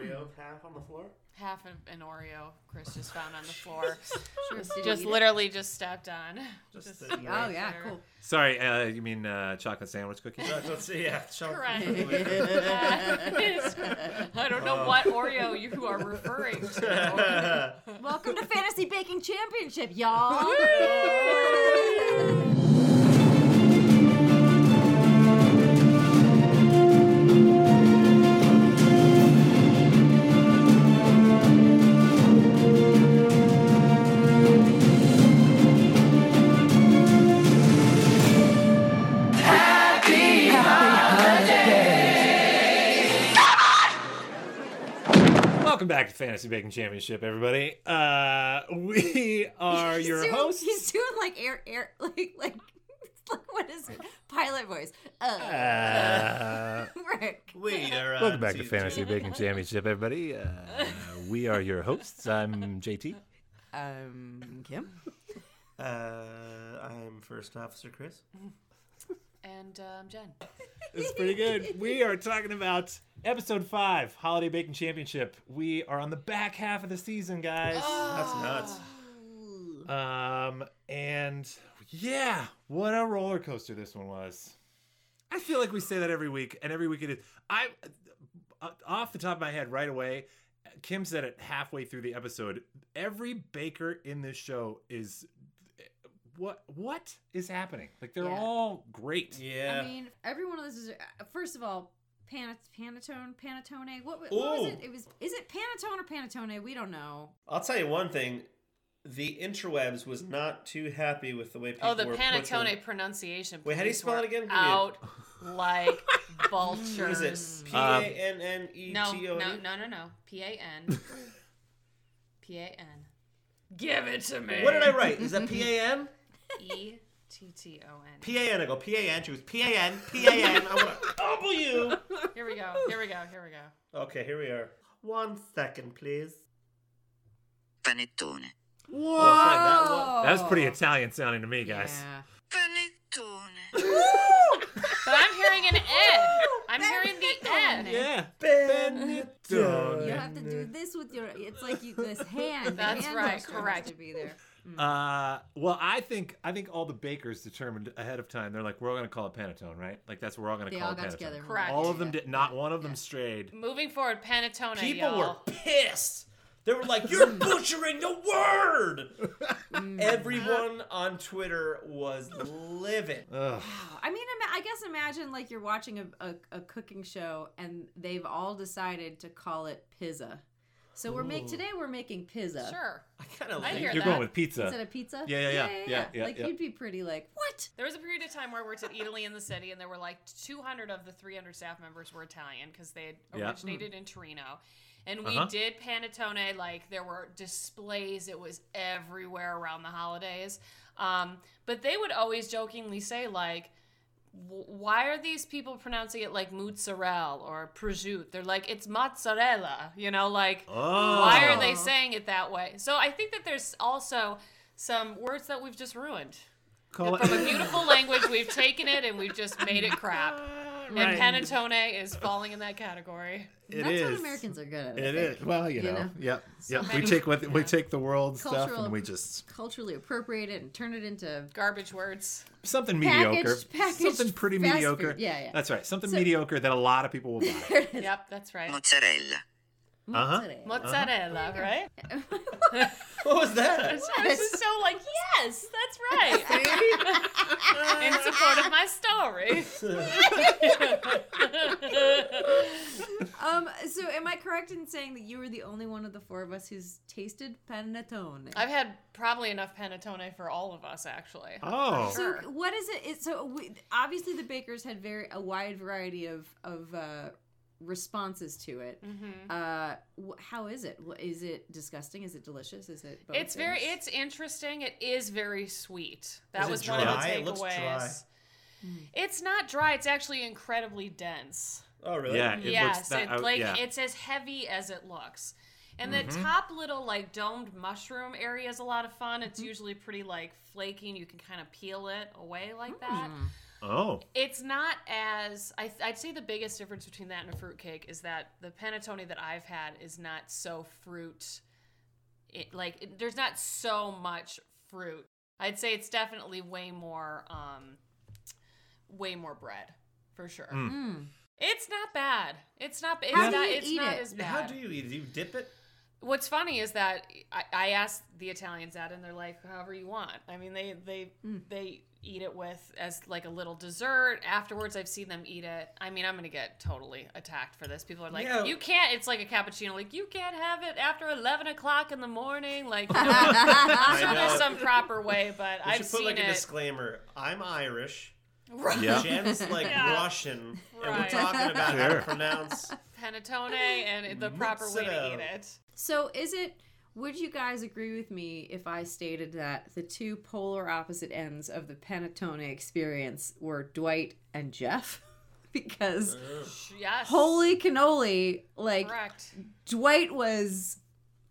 Oreo half on the floor. Half of an Oreo Chris just found on the floor. Sure. just literally just stepped on. Just Just- the- Oh yeah, There. cool. Sorry, uh, you mean uh, chocolate sandwich cookie? Uh, Let's see. Yeah, chocolate. Correct. I don't know what Oreo you are referring to. Welcome to Fantasy Baking Championship, y'all. Back to Fantasy Baking Championship, everybody. Uh, we are He's your doing, hosts. He's doing like air, air, like, like, like what is it? Pilot voice. Uh, Uh, Rick. we are. Uh, welcome back to Fantasy Baking Championship, everybody. Uh, we are your hosts. I'm JT. Um, Kim. Uh, I'm First Officer Chris. And um, Jen. It's pretty good. We are talking about episode five, Holiday Baking Championship. We are on the back half of the season, guys. That's nuts. Um, and yeah, what a roller coaster this one was. I feel like we say that every week, and every week it is. I, uh, off the top of my head, right away, Kim said it halfway through the episode. Every baker in this show is. What what is happening? Like they're Yeah. all great. Yeah. I mean, every one of those is uh, first of all, pan- Panatone, Panatone. What, what was it? It was. Is it Panatone or Panatone? We don't know. I'll tell you one thing. The interwebs was not too happy with the way people Oh, the were Panettone butchering- pronunciation. Wait, how do you spell it again? Give me a- Out like vultures. What is it? P Um, A N N E No, no, no, no, no. P A N. P A N. Give it to me. What did I write? Is that P A N? E T T O N. P A N. I go P A N. She was P A N. P A N. I want to W. Here we go. Here we go. Here we go. Okay, here we are. One second, please. Panettone. Whoa! Oh, that one. That was pretty Italian sounding to me, guys. Yeah. Panettone. But I'm hearing an N. I'm hearing the N. Yeah. Benetton. You have to do this with your. It's like you, this hand. That's hand right, correct. To be there. Uh, well, I think I think all the bakers determined ahead of time. They're like, we're all gonna call it Panettone, right? Like that's what we're all gonna They call all it got Panettone. together. Correct. All of them yeah. did. Not one of them strayed. Moving forward, Panettone. People y'all. were pissed. They were like, "You're butchering the word." Everyone on Twitter was livid. Ugh. I mean, ima- I guess imagine like you're watching a, a, a cooking show and they've all decided to call it pizza. So we're make today we're making pizza Sure. I kind of I like. hear You're that. going with pizza. instead of pizza. Yeah, yeah, yeah. Yeah, yeah, like yeah. you'd be pretty like what? There was a period of time where I worked at Eataly in the city, and there were like 200 of the 300 staff members were Italian because they had Yeah. originated in Torino. And we Uh-huh. did panettone, like there were displays, it was everywhere around the holidays. Um, but they would always jokingly say, like, "W- why are these people pronouncing it like mozzarella or prosciutto? They're like, it's mozzarella, you know, like, why are they Oh. saying it that way? So I think that there's also some words that we've just ruined. Call From a beautiful language, we've taken it and we've just made it crap. Right. And panettone is falling in that category. It That's what is. Americans are good at. I It think. is. Well, you You know. know? Yep. Yep. We many- take what we take the world stuff Cultural- and we just Culturally appropriate it and turn it into Garbage words. something Packaged- mediocre. packaged something pretty fast mediocre. food. Yeah, yeah. That's right. Something So- mediocre that a lot of people will buy. Yep, that's right. Mozzarella. Uh-huh. mozzarella. Mozzarella, right? What was that? I was just so like, yes, that's right. in support of my story. Um. So, am I correct in saying that you were the only one of the four of us who's tasted panettone? I've had probably enough panettone for all of us, actually. Oh. So what is it? it so we, obviously the bakers had very a wide variety of of uh, responses to it. Mm-hmm. Uh, wh- how is it? Wh- Is it disgusting? Is it delicious? Is it? Both It's very, it's interesting. It is very sweet. That Is was one of the takeaways. It looks. It's not dry. It's actually incredibly dense. Oh, really? Yeah. It yes, looks that, it, I- like yeah. it's as heavy as it looks. And Mm-hmm. the top little like domed mushroom area is a lot of fun. Mm-hmm. It's usually pretty like flaky, and you can kind of peel it away like that. Mm. Oh. It's not as I, I'd say the biggest difference between that and a fruit cake is that the panettone that I've had is not so fruit. It, like it, there's not so much fruit. I'd say it's definitely way more, um, way more bread for sure. Mm. It's not bad. It's not. It's How do not. you it's eat not it? as bad. How do you eat it? Do you dip it? What's funny is that I, I asked the Italians that, and they're like, "However you want." I mean, they they Mm. they eat it with as like a little dessert. Afterwards, I've seen them eat it. I mean, I'm gonna get totally attacked for this. People are like, Yeah. "You can't." It's like a cappuccino. Like you can't have it after 11 o'clock in the morning. Like you know, I so know. there's some proper way, but We I've should put seen like a it. disclaimer. I'm Irish. Right. Yeah. Jen's like Yeah. Russian, and we're talking about how to pronounce. Panettone and the proper way to eat it. So is it would you guys agree with me if I stated that the two polar opposite ends of the panettone experience were Dwight and Jeff? because Yes. holy cannoli, like Correct. Dwight was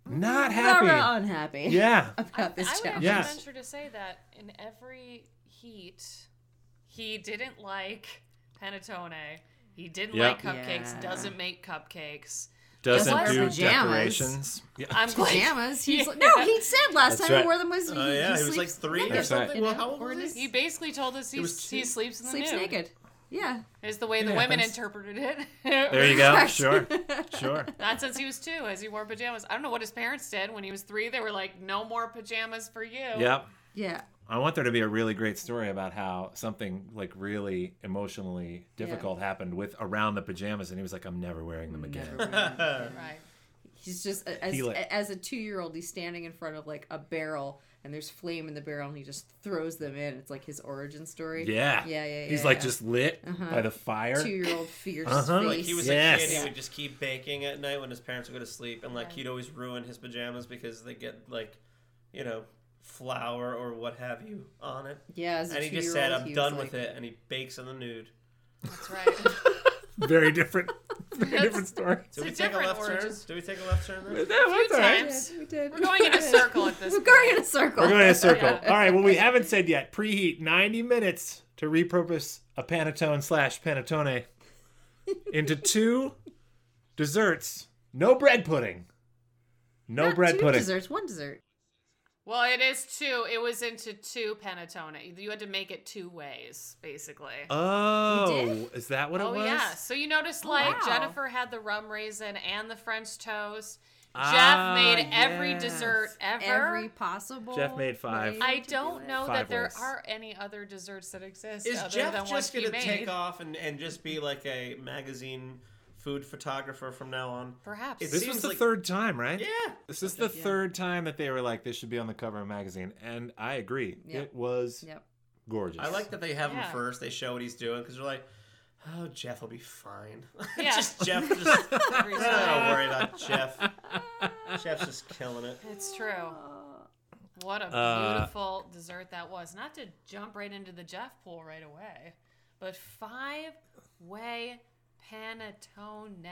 Not happy. unhappy Yeah. about this I would challenge. actually Yes. venture to say that in every heat, he didn't like panettone. He didn't Yep. like cupcakes. Yeah. Doesn't make cupcakes. Doesn't do wear pajamas. decorations. Yeah. I'm glad. Pajamas. He's Yeah. like, no, he said last That's time he wore them was uh, he, Oh yeah, he was like three or naked. That's right. something. Well, how old Or was just- he? He basically told us he, he sleeps in the Sleeps nude. naked. Yeah. Is the way the It women happens. interpreted it. There you go. Sure. Sure. Not since he was two, as he wore pajamas. I don't know what his parents did when he was three. They were like, "No more pajamas for you." Yep. Yeah. I want there to be a really great story about how something like really emotionally difficult happened with around the pajamas, and he was like, "I'm never wearing them again." Never mind. Right. He's just as Feel it. as a two year old, he's standing in front of like a barrel, and there's flame in the barrel, and he just throws them in. It's like his origin story. Yeah. yeah, yeah. He's yeah, like yeah. just lit Uh-huh. by the fire. two year old fierce Uh-huh. Like he was Yes. a kid, Yeah. he would just keep baking at night when his parents would go to sleep, and like he'd always ruin his pajamas because they get like, you know, flour or what have you on it. yeah, as a And he just said, "I'm he was done like, with it," and he bakes in the nude. That's right. Very different. Very That's- different story. Did we a take a different left turn? origin. Did we take a left turn there? A few times. Yeah, we did. We're going in a circle at this We're point. going in a circle. We're going in a circle. Yeah. All right. Well, we haven't said yet. Preheat 90 minutes to repurpose a panettone slash panettone into two desserts. No bread pudding. No Not bread two pudding. desserts, one dessert. Well, it is two. It was into two panettone. You had to make it two ways, basically. Oh, is that what it was? oh yeah. So you noticed, Oh, like wow. Jennifer had the rum raisin and the French toast. Ah, Jeff made every yes. dessert ever. Every possible. Jeff made five. I don't do know Five that there are any other desserts that exist Is other Jeff than just gonna take off and, and just be like a magazine food photographer from now on? Perhaps. It This was the like- third time, right? Yeah. This is the third time that they were like, this should be on the cover of a magazine. And I agree. Yep. It was Yep. gorgeous. I like that they have Yeah. him first. They show what he's doing because they're like, "Oh, Jeff will be fine." Yeah. just Jeff. Just Every don't worry about Jeff. Jeff's just killing it. It's true. What a Uh, beautiful dessert that was. Not to jump right into the Jeff pool right away, but five way panettone.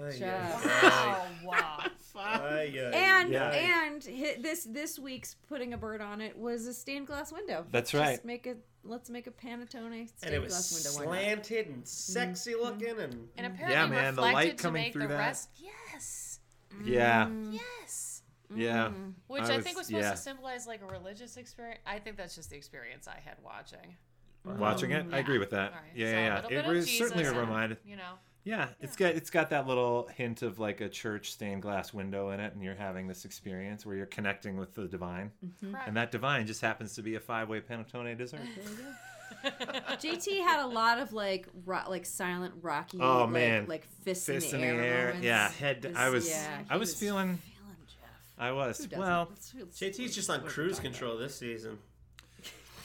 Ay, Jeff. ay, Wow. ay, ay, And and hi- this this week's putting a bird on it was a stained glass window. That's right. Just right. make a let's make a panettone stained and it was glass window. Slanted and mm-hmm. sexy mm-hmm. looking, and And apparently Yeah, man, the light reflected to coming make through the that. rest. Yes. Mm-hmm. Yeah. Yes. Yeah. Which I I, was- think was supposed yeah. to symbolize like a religious experience. I think that's just the experience I had watching. Watching it, I agree with that. All right. Yeah, so yeah, yeah. It of was certainly a reminder. You know. Yeah, it's got it's got that little hint of like a church stained glass window in it, and you're having this experience where you're connecting with the divine, mm-hmm. Correct. and that divine just happens to be a five way panettone dessert. JT had a lot of like ro- like silent rocky Oh, like, man. like fists, Fists in the air, moments. yeah. Head. This- I was, yeah, I he was feeling, feeling Jeff. I was. Well, Let's- let's- JT's just on cruise talk about control this season.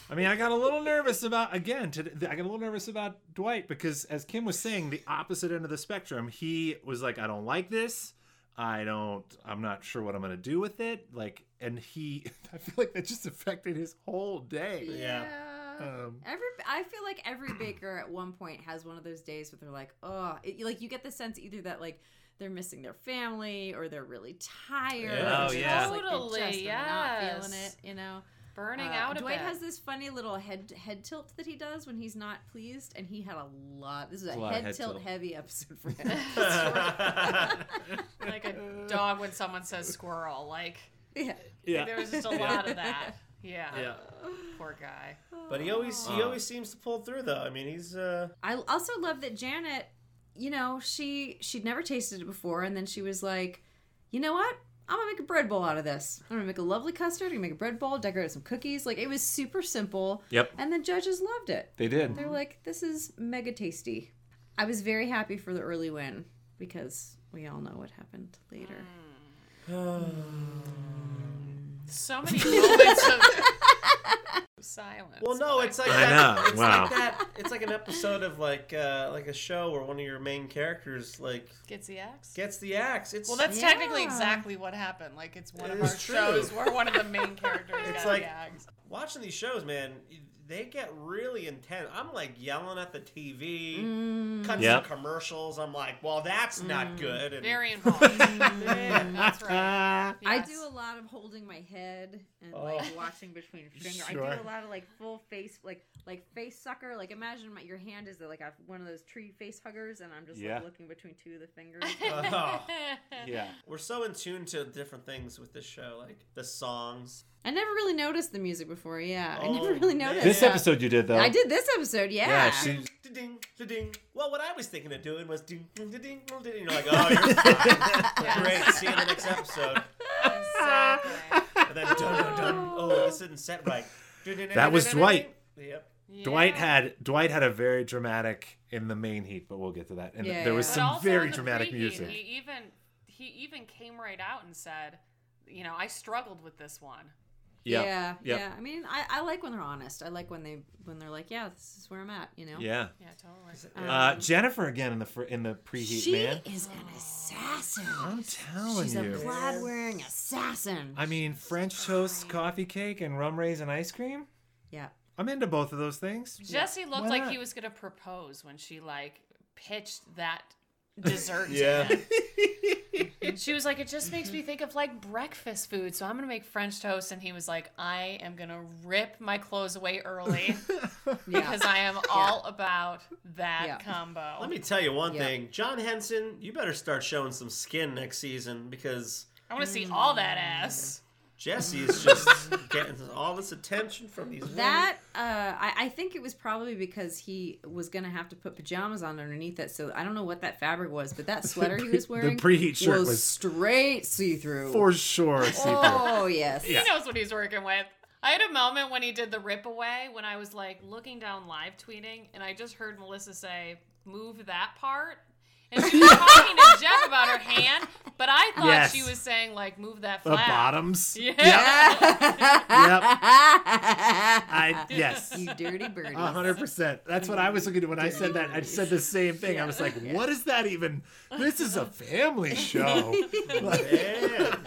I mean, I got a little nervous about again. To, I got a little nervous about Dwight because, as Kim was saying, the opposite end of the spectrum. He was like, "I don't like this. I don't. I'm not sure what I'm gonna do with it." Like, and he, I feel like that just affected his whole day. Yeah. Um, Every I feel like every baker at one point has one of those days where they're like, oh, it, like you get the sense either that like they're missing their family or they're really tired. Yeah. Oh, yeah. just, like, they're Totally, just not feeling it. You know. Burning Uh, out a Dwight bit. has this funny little head head tilt that he does when he's not pleased, and he had a lot. This is a, a head, head tilt, tilt. heavy episode for him. like a dog when someone says squirrel. Like yeah. Yeah. there was just a lot of that. Yeah. yeah. Poor guy. But he always he always seems to pull through though. I mean, he's uh I also love that Janet, you know, she she'd never tasted it before, and then she was like, you know what? I'm gonna make a bread bowl out of this. I'm gonna make a lovely custard. I'm gonna make a bread bowl, decorate with some cookies. Like it was super simple. Yep. And the judges loved it. They did. They're like, this is mega tasty. I was very happy for the early win because we all know what happened later. So many moments of silence. Well, no, it's like I that, know, It's wow. like that. It's like an episode of like uh like a show where one of your main characters like gets the axe. gets the axe. It's Well, that's Yeah. technically exactly what happened. Like it's one It of our is true. shows where one of the main characters It's got like- the axe. watching these shows, man. They get really intense. I'm like yelling at the TV, Mm. cutting Yep. commercials. I'm like, well, that's not good. And Very involved. That's right. I do a lot of holding my head and Oh. like watching between fingers. Sure. I do a lot of like full face, like like face sucker. Like imagine my, your hand is like a, one of those tree face huggers, and I'm just Yeah. like looking between two of the fingers. Oh. Yeah. We're so in tune to different things with this show, like the songs. I never really noticed the music before. Yeah, I Oh, never really noticed. This Yeah. episode you did though. I did this episode. Yeah. Yeah, she. Ding, ding. Well, what I was thinking of doing was ding, ding, ding, ding. You're like, oh, you're fine. Great. See you in the next episode. Exactly. And then dun dun dun. Oh, this isn't set right. That was Dwight. Yep. Dwight Yeah. had Dwight had a very dramatic in the main heat, but we'll get to that. And Yeah, there was yeah. But some also very in the dramatic preheat, music. He even he even came right out and said, you know, I struggled with this one. Yep. Yeah, Yep. yeah. I mean, I, I like when they're honest. I like when they when they're like, yeah, this is where I'm at. You know. Yeah. Yeah, totally. Uh, Jennifer again in the fr- in the preheat She man. is an assassin. I'm telling She's you. a plaid wearing assassin. I mean, French toast, coffee cake, and rum raisin ice cream. yeah. I'm into both of those things. Jesse looked like he was gonna propose when she like pitched that dessert. Yeah. him. She was like, it just makes me think of like breakfast food, so I'm gonna make French toast. And he was like, I am gonna rip my clothes away early because I am all about that Yeah. combo. Let me tell you one Yeah. thing, John Henson. You better start showing some skin next season because I want to see all that ass. Jesse is just getting all this attention from these women. That uh, I, I think it was probably because he was gonna have to put pajamas on underneath it. So I don't know what that fabric was, but that sweater he was wearing, The wearing, preheat shirt was, was straight see through. For sure, see-through. oh yes. He knows what he's working with. I had a moment when he did the rip away when I was like looking down live tweeting and I just heard Melissa say, move that part. And she was talking to Jeff about her hand, but I thought Yes. she was saying like move that flat. the bottoms. Yeah. Yep. I yes. you dirty birdie. A hundred percent. That's what I was looking at when I said that. I said the same thing. I was like, "What is that even? This is a family show." Man.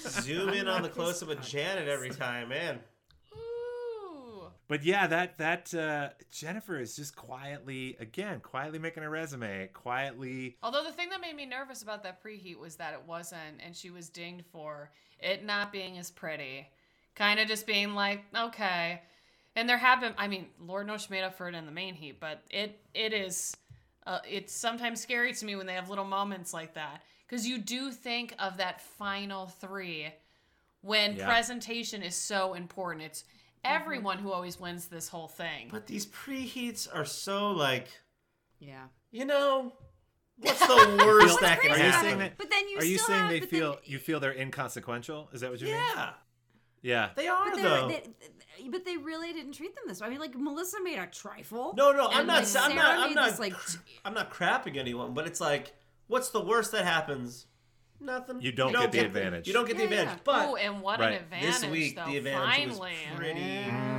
Zoom in on the close up of Janet every time, man. But yeah, that that uh, Jennifer is just quietly again, quietly making a resume, quietly. Although the thing that made me nervous about that preheat was that it wasn't, and she was dinged for it not being as pretty. Kind of just being like, okay. And there have been, I mean, Lord knows she made up for it in the main heat, but it it is, uh, it's sometimes scary to me when they have little moments like that. Because you do think of that final three when Yeah. presentation is so important. It's Mm-hmm. everyone who always wins this whole thing. But these preheats are so like, Yeah. you know, what's the worst that can Are you happen? saying that? But then you Are you saying have- they but then- feel you feel they're inconsequential? Is that what you mean? Yeah, Yeah. they are But, they, though. they, but they really didn't treat them this way. I mean, like Melissa made a trifle. no, no, I'm not. like, I'm Sarah not. I'm made not. this, like, I'm not crapping anyone, but it's like, what's the worst that happens? Nothing. You don't get the advantage. You don't get the advantage. yeah. But oh, and what Right. an advantage, this week though. the advantage Finally. was pretty. Oh.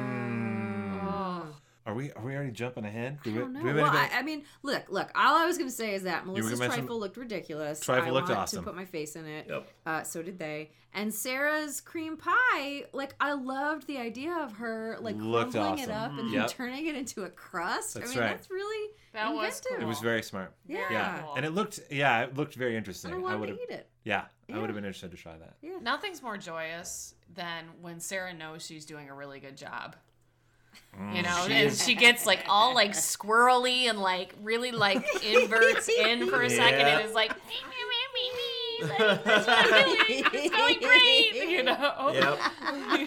Are we are we already jumping ahead? Do I don't know. do we have Well, I, I mean, look, look. All I was going to say is that Melissa's trifle looked ridiculous. Trifle I looked want awesome. to put my face in it. Yep. Uh, so did they. And Sarah's cream pie, like I loved the idea of her like Looked crumbling it awesome. up and Yep. then turning it into a crust. That's I mean, right. that's really That was inventive. cool. it was very smart. Yeah. Yeah, cool. and it looked yeah, it looked very interesting. I I would eat it. yeah, I would have been interested to try that. Yeah. Nothing's more joyous than when Sarah knows she's doing a really good job. Mm. You know, She and is- she gets like all like squirrely and like really like inverts in for a second Yeah. and is like, "Me, me, me, me, me." Like, "That's what I'm doing. It's going great. You know. Yep.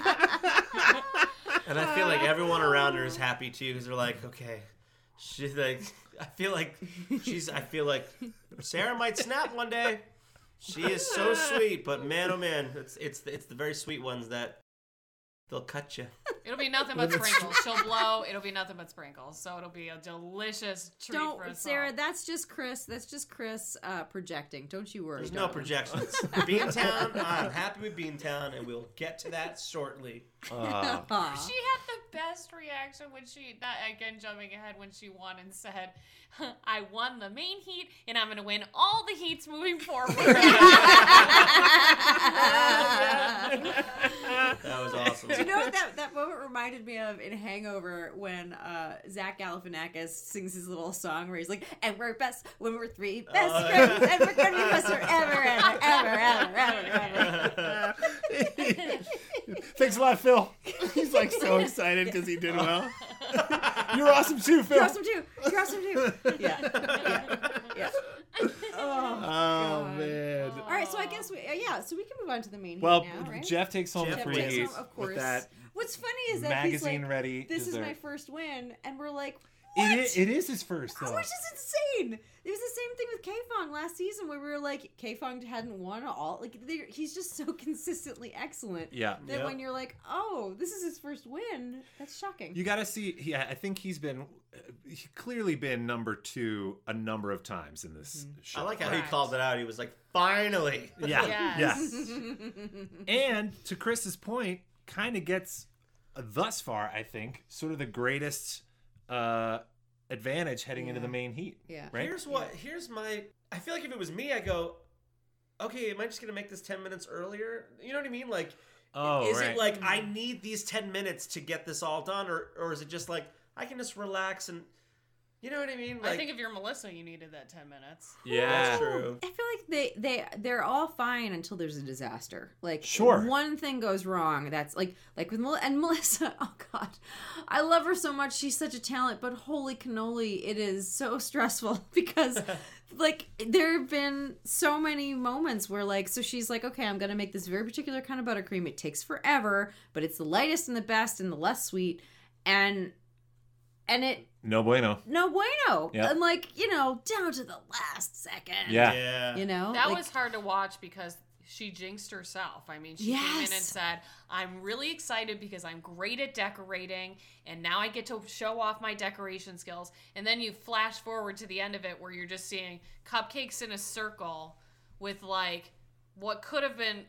and I feel like everyone around her is happy too because they're like, okay, she's like, I feel like she's, I feel like Sarah might snap one day. She is so sweet, but man, oh man, it's it's it's the very sweet ones that they'll cut you. It'll be nothing but sprinkles. She'll blow. It'll be nothing but sprinkles. So it'll be a delicious treat Don't, for us Sarah. all. That's just Chris. That's just Chris uh, projecting. Don't you worry. There's no darling. projections. Beantown, I'm happy with Beantown, and we'll get to that shortly. Uh, She had the best reaction when she, not again jumping ahead, when she won and said, I won the main heat and I'm going to win all the heats moving forward. That was awesome. Do you know what that, that moment reminded me of in Hangover when uh, Zach Galifianakis sings his little song where he's like, "And we're best when we're three best Oh, friends, and we're gonna be best forever, ever, ever, ever, ever, ever." Thanks a lot, Phil. He's like so excited because he did well. You're awesome too, Phil. You're awesome too. You're awesome too. Yeah, yeah, yeah. Oh. Oh man. All right, so I guess we uh, yeah, so we can move on to the main Well, heat now, right? Jeff takes home Jeff the Jeff free takes home, of with course. that What's funny is that he's like, ready. "This is my first win," and we're like, It "What?" is, it is his first though. Which is insane. It was the same thing with K Fong last season where we were like, K Fong hadn't won all. Like, he's just so consistently excellent yeah. that Yep. when you're like, oh, this is his first win, that's shocking. You got to see. Yeah, I think he's been uh, he's clearly been number two a number of times in this show. I like how he Correct. called it out. He was like, finally. Yeah, Yes. yeah. And to Chris's point, kind of gets uh, thus far, I think, sort of the greatest uh, advantage heading into the main heat. yeah. Right? Here's what. Here's my. I feel like if it was me, I go, okay, am I just gonna make this ten minutes earlier? You know what I mean? Like, Oh, is right. it like I need these ten minutes to get this all done, or or is it just like I can just relax and, you know what I mean? Like, I think if you're Melissa, you needed that 10 minutes. yeah. that's true. I feel like they they they're all fine until there's a disaster. Like Sure. one thing goes wrong. That's like like with Mel- and Melissa. Oh God, I love her so much. She's such a talent, but holy cannoli, it is so stressful because like there have been so many moments where like so she's like okay i'm gonna make this very particular kind of buttercream it takes forever but it's the lightest and the best and the less sweet and and it No bueno. no bueno Yep. and like you know down to the last second Yeah. Yeah. you know That Like, was hard to watch because she jinxed herself. I mean, she came in and said, I'm really excited because I'm great at decorating and now I get to show off my decoration skills. And then you flash forward to the end of it where you're just seeing cupcakes in a circle with like what could have been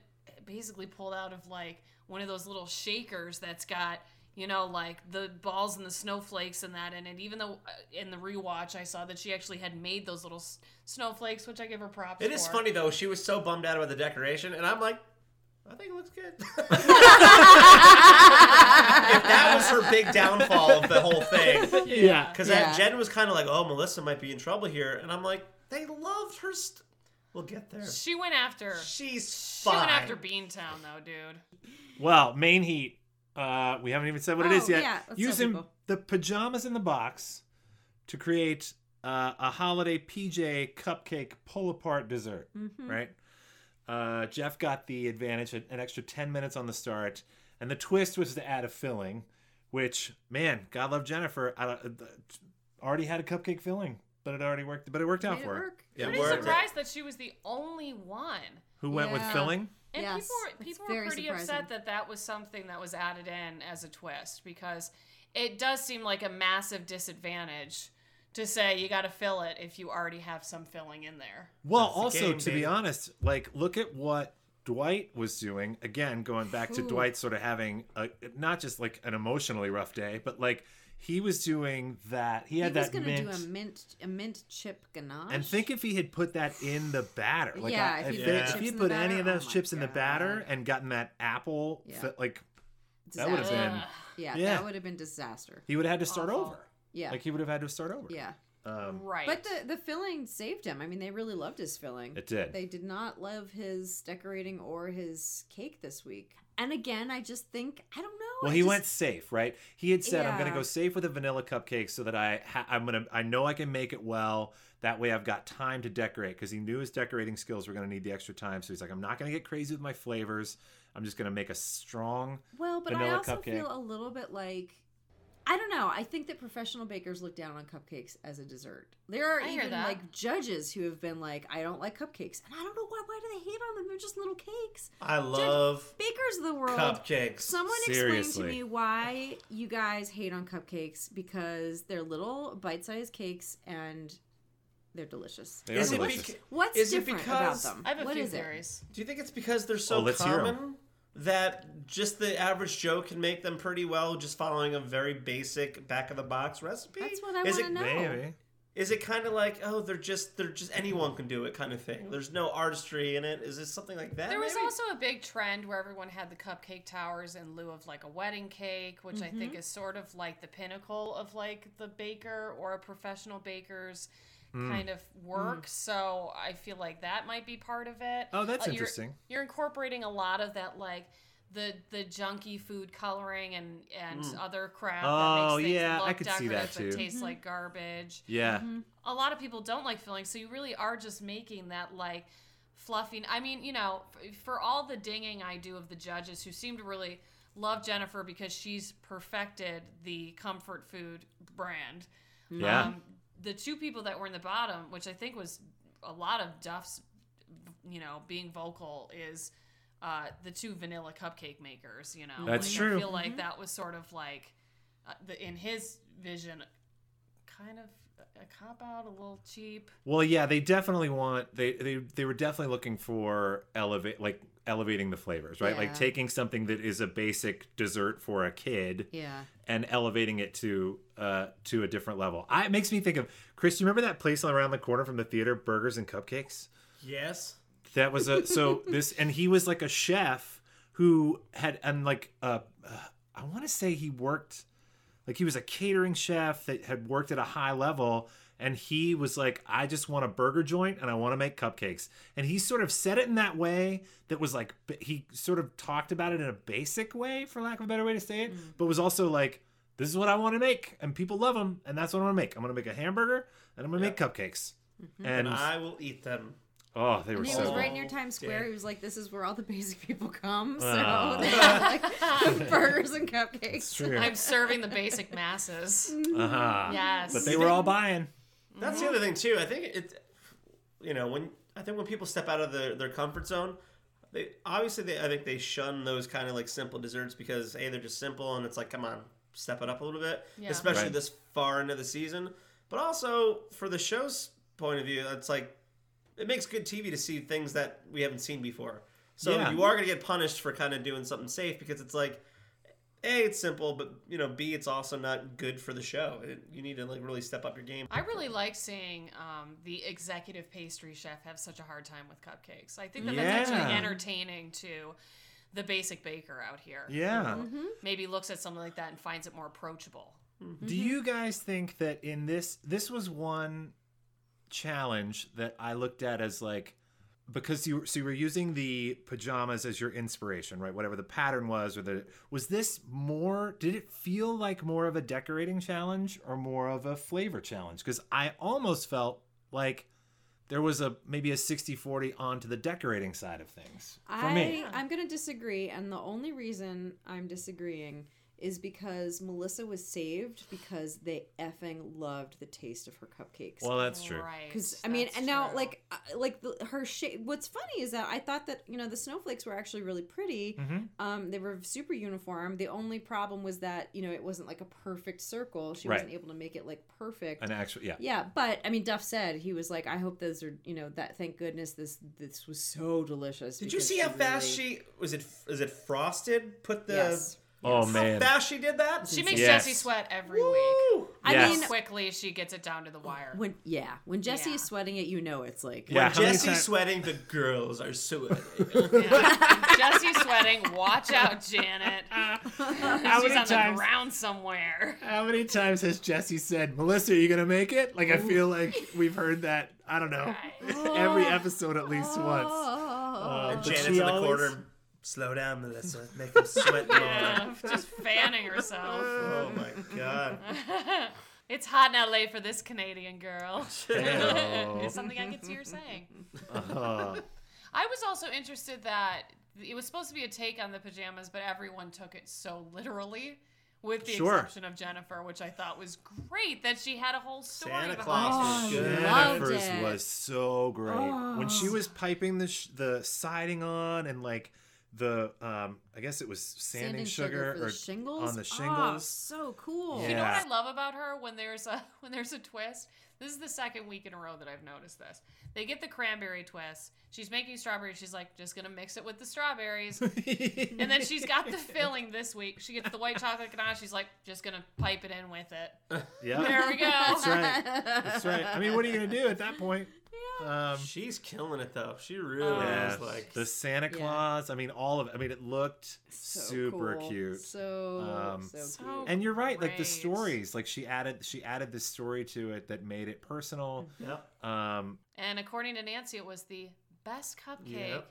basically pulled out of like one of those little shakers that's got you know like the balls and the snowflakes and that in it even though uh, in the rewatch i saw that she actually had made those little s- snowflakes which i give her props It is for. funny though. She was so bummed out about the decoration, and I'm like, I think it looks good. if that was her big downfall of the whole thing, Yeah. because Yeah. Jen was kind of like, "Oh, Melissa might be in trouble here," and I'm like, "They loved her. St- we'll get there. She went after. She's She fine." went after Beantown though, dude. Well, main heat. Uh, we haven't even said what it is Oh, yet. yeah, Using the pajamas in the box to create uh, a holiday PJ cupcake pull apart dessert. Mm-hmm. Right. Uh, Jeff got the advantage, an extra ten minutes on the start, and the twist was to add a filling, which man, God love Jennifer. I, uh, already had a cupcake filling, but it already worked. But it worked out it for her. work. It Pretty worked. surprised that she was the only one. Who went with filling? And Yes, people were people were pretty surprising. upset that that was something that was added in as a twist because it does seem like a massive disadvantage to say you got to fill it if you already have some filling in there. Well, That's the also game, to be honest, like look at what Dwight was doing. Again, going back to Ooh. Dwight sort of having a, not just like an emotionally rough day, but like he was doing that. He had he had was that gonna mint. do a mint a mint chip ganache and think if he had put that in the batter, like Yeah, I- if if, he put if he had put any of those oh my chips in the batter and gotten that apple, Yeah. fi- like that would have been. Yeah, Yeah. that would have been disaster He would have had to start Awful. over. yeah Like he would have had to start over. yeah Um, Right. But the the filling saved him. I mean, they really loved his filling. It did. They did not love his decorating or his cake this week. And again, I just think I don't know. Well, I he just- went safe, right? He had said, "I'm going to go safe with a vanilla cupcake so that I ha- I'm going to I know I can make it well. That way, I've got time to decorate because he knew his decorating skills were going to need the extra time. So he's like, I'm not going to get crazy with my flavors. I'm just going to make a strong. Well, but I also cupcake. feel a little bit like I don't know. I think that professional bakers look down on cupcakes as a dessert. There are I even like judges who have been like, I don't like cupcakes, and I don't know why. Why do they hate on them? They're just little cakes. I love Bakers of the world. cupcakes. Someone explain to me why you guys hate on cupcakes because they're little bite-sized cakes and they're delicious. They are Is it delicious. beca- What's Is it different because- about them? I have a What few is it? theories. Do you think it's because they're so Oh, let's hear 'em. common that just the average Joe can make them pretty well, just following a very basic back of the box recipe? That's what I Is want to it, know. Maybe. Is it kind of like oh they're just they're just anyone can do it kind of thing? There's no artistry in it. Is it something like that? There was maybe? also a big trend where everyone had the cupcake towers in lieu of like a wedding cake, which I Mm-hmm. think is sort of like the pinnacle of like the baker or a professional baker's Hmm. kind of work. So I feel like that might be part of it. Oh, that's Uh, you're- interesting. You're incorporating a lot of that like the the junky food coloring and and other crap Oh, that makes things yeah, I look could see that, decorative but too. taste like garbage Yeah. a lot of people don't like filling, so you really are just making that like fluffy. I mean, you know, f- for all the dinging I do of the judges who seem to really love Jennifer because she's perfected the comfort food brand. Yeah. Um, the two people that were in the bottom, which I think was a lot of Duff's, you know, being vocal is. Uh, the two vanilla cupcake makers, you know, That's Like, true. I feel like that was sort of like, uh, the, in his vision, kind of a cop out, a little cheap. Well, yeah, they definitely want they they they were definitely looking for elevate like elevating the flavors, right? Like taking something that is a basic dessert for a kid Yeah. and elevating it to uh to a different level. I, it makes me think of Chris. You remember that place around the corner from the theater, Burgers and Cupcakes? yes. That was a so this and he was like a chef who had and like uh, uh I want to say he worked like he was a catering chef that had worked at a high level and he was like I just want a burger joint and I want to make cupcakes and he sort of said it in that way that was like he sort of talked about it in a basic way for lack of a better way to say it mm-hmm. but was also like this is what I want to make and people love them and that's what I'm going to make. I'm going to make a hamburger and I'm going to make cupcakes. Mm-hmm. And And I will eat them. Oh, they were And he so was good. right near Times Square. damn. He was like, "This is where all the basic people come." So Ah. they have like burgers and cupcakes. True. I'm serving the basic masses. Uh-huh. Yes. But they were all buying. That's the other thing too. I think it, you know, when I think when people step out of their, their comfort zone, they obviously they I think they shun those kind of like simple desserts because a they're just simple and it's like come on step it up a little bit, Yeah. especially Right. this far into the season. But also for the show's point of view, it's like it makes good TV to see things that we haven't seen before. So Yeah. you are going to get punished for kind of doing something safe because it's like. A, it's simple, but you know, B, it's also not good for the show. It, you need to like really step up your game. I really like seeing um, the executive pastry chef have such a hard time with cupcakes. I think that that's actually entertaining to the basic baker out here. Yeah. Maybe looks at something like that and finds it more approachable. Do you guys think that in this this was one challenge that I looked at as like because you so you were using the pajamas as your inspiration, right? Whatever the pattern was or the was this more did it feel like more of a decorating challenge or more of a flavor challenge? Cuz I almost felt like there was a maybe a 60-40 onto the decorating side of things for I me. I'm gonna disagree, and the only reason I'm disagreeing is because Melissa was saved because they effing loved the taste of her cupcakes. Well, that's true. Right. because I mean, that's and now true. like uh, like the, her shape. What's funny is that I thought that you know the snowflakes were actually really pretty. Mm-hmm. Um, they were super uniform. The only problem was that you know it wasn't like a perfect circle. She Right. wasn't able to make it like perfect. An actual yeah. Yeah, but I mean, Duff said he was like, "I hope those are, you know, that. Thank goodness this this was so delicious." Did you see how fast really- she was? It is it frosted? Put the Yes. Oh man! How man. fast she did that? She makes Yes. Jesse sweat every week. Woo! I Yes. mean, quickly she gets it down to the wire. when yeah, when Jesse Yeah. is sweating it, you know it's like Yeah, When how many Jesse's ti- sweating, the girls are sweating. Yeah. Jesse's sweating. Watch out, Janet. How She's many on the times? ground somewhere. How many times has Jesse said, "Melissa, are you gonna make it"? Like I feel like we've heard that. I don't know, every episode at least once. Oh. Uh, And but Janet's she in the always- corner. Slow down, Melissa. Make him sweat more. Yeah, just fanning herself. Oh my god. it's hot in LA for this Canadian girl. It's something I could see her saying. Uh, I was also interested that it was supposed to be a take on the pajamas, but everyone took it so literally. With the Sure. exception of Jennifer, which I thought was great that she had a whole story Santa behind Claus it. was Oh, good. Jennifer's was so great when she Oh. was piping the sh- the siding on and like the um I guess it was sanding, sugar, for the or shingles on the shingles. Oh, shingles. so cool. Yeah. You know what I love about her when there's a when there's a twist? This is the second week in a row that I've noticed this. They get the cranberry twist. She's making strawberries. She's like, just gonna mix it with the strawberries. and then she's got the filling this week. She gets the white chocolate ganache. She's like, just gonna pipe it in with it. yeah, There we go. that's right. That's right. I mean, what are you gonna do at that point? Um, She's killing it though. She really Oh. is like the Santa Yeah. Claus. I mean, all of it. I mean, it looked So super cool. cute. So Um, so So cute. And you're right, like the stories, like she added, she added this story to it that made it personal. Yep. Um, And according to Nancy, it was the best cupcake Yep.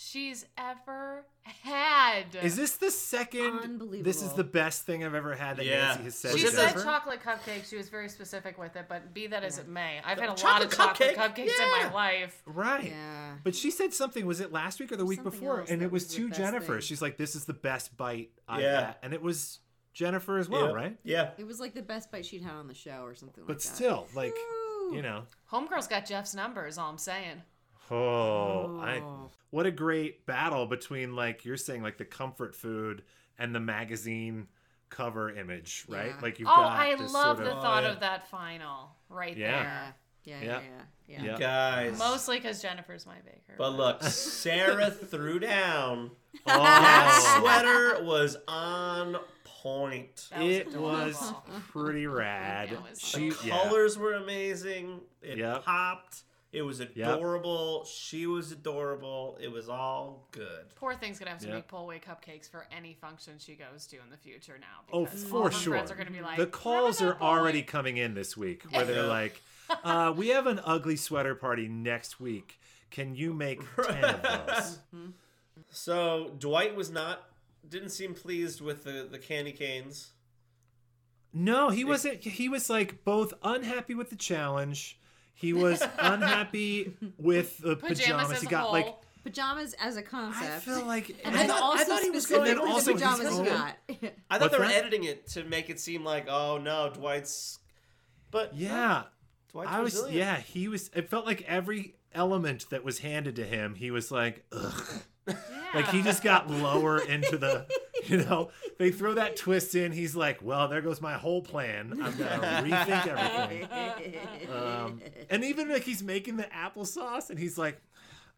She's ever had. is this the second? Unbelievable. This is the best thing I've ever had that Yeah. Nancy has said. She it she's said ever- chocolate cupcake. She was very specific with it, but be that as it may, I've had a lot Chocolate of chocolate cupcake? cupcakes in my life. Right. yeah. But she said something. Was it last week or the week Something before? And it was was to Jennifer. thing. She's like, "This is the best bite I've Yeah. had," and it was Jennifer as well, Yep. right? Yeah. It was like the best bite she'd had on the show or something But like that. still, like, Woo. you know, Homegirl's got Jeff's number. Is all I'm saying. oh, I Oh. What a great battle between like you're saying like the comfort food and the magazine cover image, right? Yeah. Like you've got. Oh, got I this love sort the of, Oh, thought yeah. of that final right Yeah. Yeah. Yeah. Yeah. Yeah. Yeah. Yeah. Guys. Mostly because Jennifer's my baker. But look, Sarah threw down. Oh, That sweater was on point. Was it was pretty rad. Was she, The yeah. colors were amazing. It Yep. popped. It was adorable. She was adorable. It was all good. Poor thing's gonna have to Yeah. make pullaway cupcakes for any function she goes to in the future now. Oh, for all sure. Friends are gonna be like, the calls are already coming in this week where they're like, uh, "We have an ugly sweater party next week. Can you make ten of those?" So Dwight was not didn't seem pleased with the the candy canes. No, he wasn't. He was like both unhappy with the challenge. He was unhappy with the pajamas, pajamas. as He a got whole. like. Pajamas as a concept. I feel like. and I then thought- also I thought he was specifically going. the Also, he's pajamas going- got. I thought What's they were that? editing it to make it seem like, oh no, Dwight's. But Yeah, Dwight's I was. resilient. Yeah, he was. It felt like every element that was handed to him, he was like, ugh. Like he just got lower into the, you know, they throw that twist in. He's like, well, there goes my whole plan. I'm gonna rethink everything. Um, and even like he's making the applesauce, and he's like,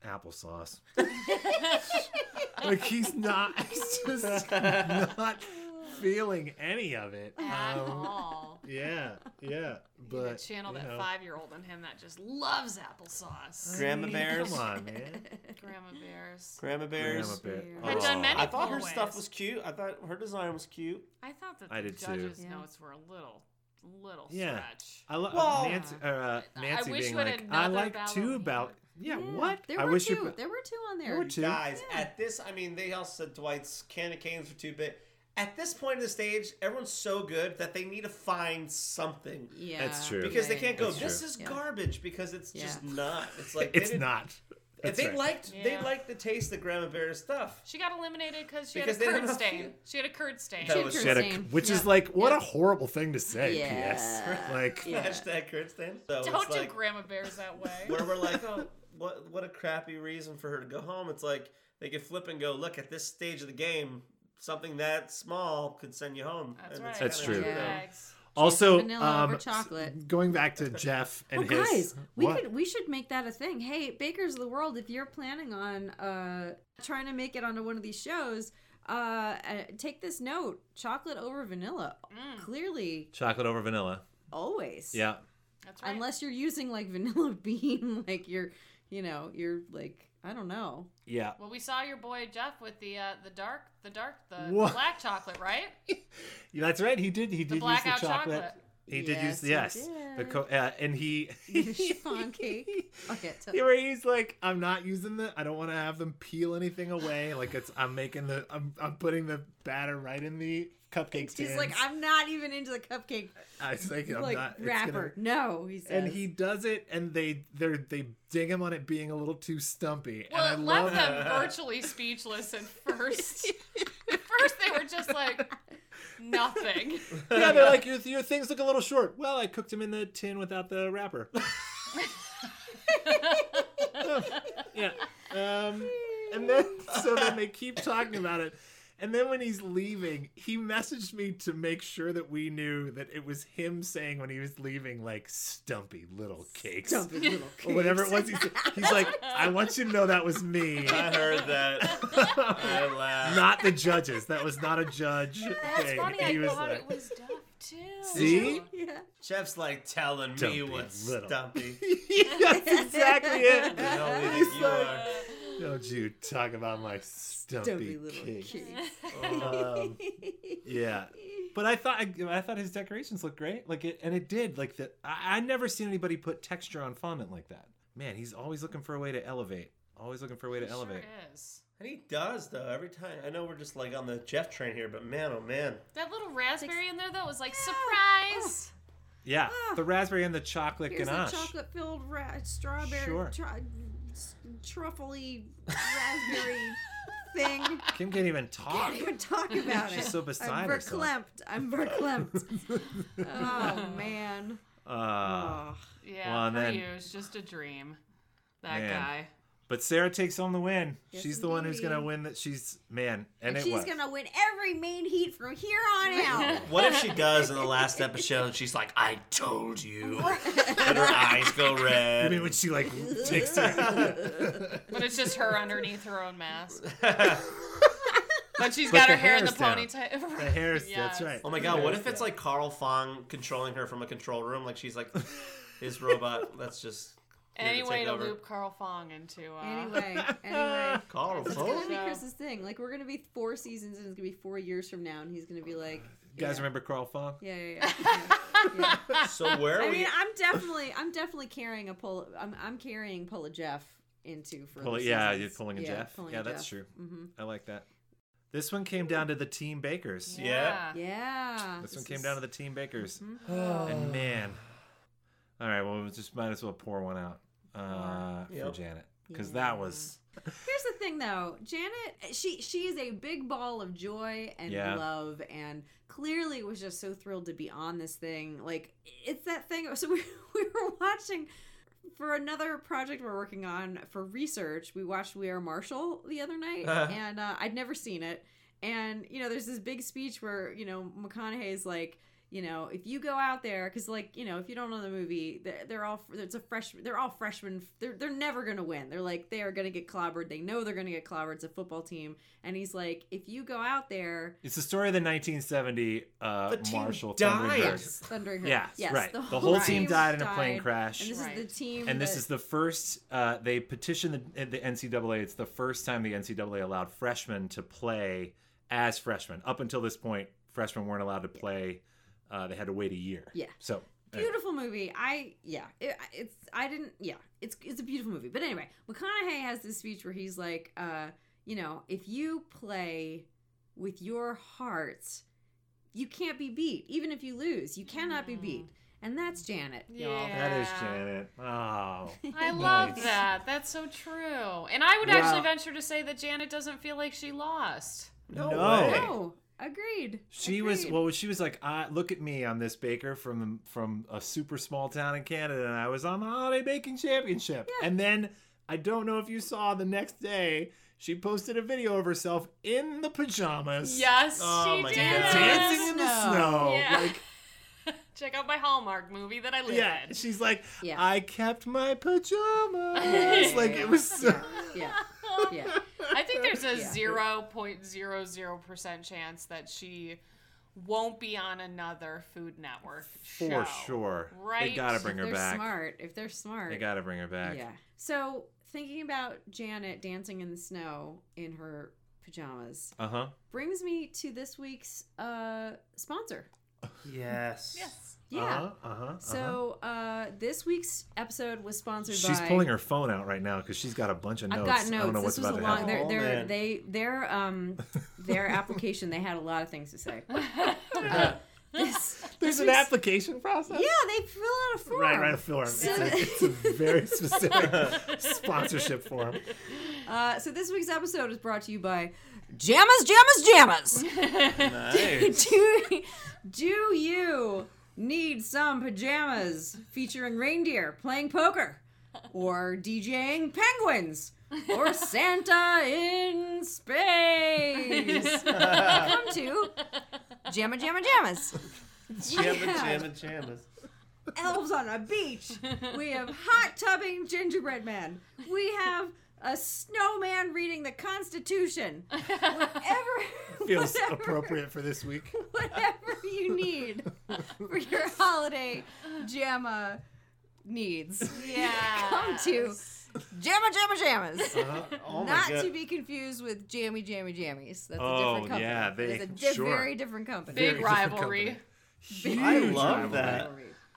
applesauce. like he's not, he's just not feeling any of it. At Um, all. yeah, yeah, but could channel you that know. five-year-old in him that just loves applesauce. Grandma Bears. Come on, man. Grandma Bears. Grandma Bears. Grandma Bear. Had Oh. done many I thought her pullaways. stuff was cute. I thought her design was cute. I thought that I the did too. judges' Yeah. notes were a little, little Yeah. stretch. I love Well- Nancy. Uh, Nancy wish being like, I like Ballerina. two about. Yeah, what? There I were wish two. you. There were two on there. There were two. Guys, Yeah. at this, I mean, they also said Dwight's candy canes were too big. At this point in the stage, everyone's so good that they need to find something Yeah, That's true. because they can't go. That's This true. is Yeah. garbage because it's Yeah. just not. It's like It's didn't- That's they right. liked, they liked the taste of Grandma Bear's stuff. She got eliminated because she Because had a curd stain. food. She had a curd stain. That She was had She had a- Stain. which is like what Yeah. a horrible thing to say. Yeah. P.S. Like Yeah. Hashtag curd stand. So Don't it's do like, Grandma Bears that way. where we're like, oh, what what a crappy reason for her to go home. It's like they could flip and go, look, at this stage of the game, something that small could send you home. That's And right. it's That's true. though. Bags. also vanilla over um, chocolate. Going back to Jeff and Well, his. guys, we what? could we should make that a thing. Hey, Bakers of the World, if you're planning on uh trying to make it onto one of these shows, uh, uh, take this note: chocolate over vanilla. Mm. Clearly, Chocolate over vanilla. always. Yeah. That's right. Unless you're using like vanilla bean, like you're, you know, you're like I don't know. Yeah. well, we saw your boy Jeff with the uh, the dark, the dark, the What? black chocolate, right? Yeah, That's right. He did. He did use the blackout chocolate. chocolate. He did Yes, use he yes. did. The co- uh, and he The chiffon cake. Okay, so Yeah, where he's like, I'm not using the. I don't want to have them peel anything away. Like it's, I'm making the, I'm, I'm putting the batter right in the cupcake he's like, I'm not even into the cupcake I was like, I'm like not. it's gonna- No, he says. and he does it, and they, they, they ding him on it being a little too stumpy. Well, and it I left love them virtually speechless at first. at first, they were just like nothing. yeah, they're like, your, your things look a little short. Well, I cooked them in the tin without the wrapper. yeah. Um, and then, so then they keep talking about it. And then when he's leaving, he messaged me to make sure that we knew that it was him saying when he was leaving, like, stumpy little cakes. Stumpy little Or whatever it was. cakes. He's, he's like, I want you to know that was me. I heard that. I laughed. Not the judges. That was not a judge That's thing. funny. He I was thought like, it was Duff too. See? yeah. Jeff's like telling me what's little. stumpy. That's exactly it. I don't think He's you like, are. Don't you talk about my stumpy, Stumpy little cake. cakes. Um, yeah, but I thought I, I thought his decorations looked great. Like it, and it did. Like the I, I never seen anybody put texture on fondant like that. Man, he's always looking for a way to elevate. Always looking for a way to Sure elevate. is. And he does though every time. I know we're just like on the Jeff train here, but man, oh man, That little raspberry in there though was like surprise. Yeah, Ah. the raspberry and the chocolate Here's a ganache. chocolate filled ra- strawberry, Sure. tru- s- truffly raspberry thing. Kim can't even talk. Can't even talk about it. She's so beside I'm herself. verklempt. I'm verklempt. oh man. Uh, Oh. Yeah, Well, and for then- you, it's just a dream. That Man. guy. But Sarah takes home the win. Yes, she's the one who's gonna win. That she's man, and, And, it she's was. gonna win every main heat from here on out. what if she does in the last episode? She's like, "I told you," and her eyes go red. I mean, when she like takes her. But it's just her underneath her own mask. But she's But got her hair in the ponytail. The hair's Yes. that's right. Oh my god, what if it's like Carl Fong controlling her from a control room? Like she's like his robot. That's just here Any way to over. loop Carl Fong into. Uh, Anyway, anyway. Carl Fong? It's gonna be Chris's thing. Like we're gonna be four seasons, and it's gonna be four years from now, and he's gonna be like, You guys yeah. remember Carl Fong? Yeah, yeah, yeah. yeah, yeah. So where are I we? mean, I'm definitely, I'm definitely carrying a pull. I'm, I'm carrying pull a Jeff into for. Pull, yeah, seasons. you're pulling a yeah, Jeff. pulling yeah, a that's Jeff. true. hmm I like that. This one came down to the team bakers. Yeah. Yeah. This one came down to the team bakers. Mhm. And man. All right, well, we just might as well pour one out uh, for Janet. Because that was. Here's the thing, though, Janet, she she is a big ball of joy and Yeah. love, and clearly was just so thrilled to be on this thing. Like it's that thing. So we we were watching for another project we're working on for research. We watched We Are Marshall the other night, Uh-huh. and uh, I'd never seen it. And you know, there's this big speech where you know McConaughey's like. You know, if you go out there, because like you know, if you don't know the movie, they're, they're all it's a freshman. They're all freshmen. They're they're never gonna win. They're like they are gonna get clobbered. They know they're gonna get clobbered. It's a football team, and he's like, if you go out there, It's the story of the 1970 uh, The Marshall died. Thunderbirds. yes, Thundering Herd. Yeah, yes, right. The whole team died in a plane crash. And this Right. is the team. And this that- is the first uh, they petitioned the, the NCAA. It's the first time the NCAA allowed freshmen to play as freshmen. Up until this point, freshmen weren't allowed to play. Uh, they had to wait a year. Yeah. So uh, beautiful movie. I yeah, it, it's I didn't yeah, it's it's a beautiful movie. But anyway, McConaughey has this speech where he's like, uh, you know, if you play with your heart, you can't be beat. Even if you lose, you cannot be beat. And that's Janet, y'all. Yeah. that is Janet. Oh, I love Nice. that. That's so true. And I would Well- actually venture to say that Janet doesn't feel like she lost. No, No. Way. No, agreed. She was well. She was like, uh, "Look at me, I'm this baker from from a super small town in Canada, and I was on the holiday baking championship." And then I don't know if you saw the next day, she posted a video of herself in the pajamas, Yes, Oh she my did. God. dancing in the Snow. snow. Yeah. Like, Check out my Hallmark movie that I live yeah, in. she's like, Yeah. "I kept my pajamas." Like it was so. Yeah, yeah. I think there's there's a zero point zero zero percent chance that she won't be on another Food Network For show. sure. They gotta bring her they're back. smart, if they're smart, They gotta bring her back. Yeah. So thinking about Janet dancing in the snow in her pajamas Uh huh. brings me to this week's uh sponsor. Yes. Yes. Yeah. Uh huh. Uh-huh. So uh, this week's episode was sponsored by She's by. pulling her phone out right now because she's got a bunch of notes. I've got notes. I don't know this what's was about a to long. happen. Their, Oh, their, man. they their um their application. They had a lot of things to say. This, There's this an application process. Yeah, they fill out a form. Right, right, a form. So- It's, a, it's a very specific sponsorship form. Uh, so this week's episode is brought to you by Jammas, Jammas, Jammas. Nice. do, do you need some pajamas featuring reindeer playing poker or DJing penguins or Santa in space? Come to Jamma Jamma Jammas. Jamma, Yeah. jamma, jammas. Elves on a beach. We have hot tubbing gingerbread man. We have a snowman reading the Constitution. Whatever Feels whatever- appropriate for this week. whatever you need for your holiday jamma needs. Yeah. Come to Jamma Jamma Jammas. Uh, oh Not god. to be confused with Jammy Jammy Jammies. That's a Oh, different company. yeah, they- It's a di- sure. very different company. Big different rivalry. company. I love rivalry. that.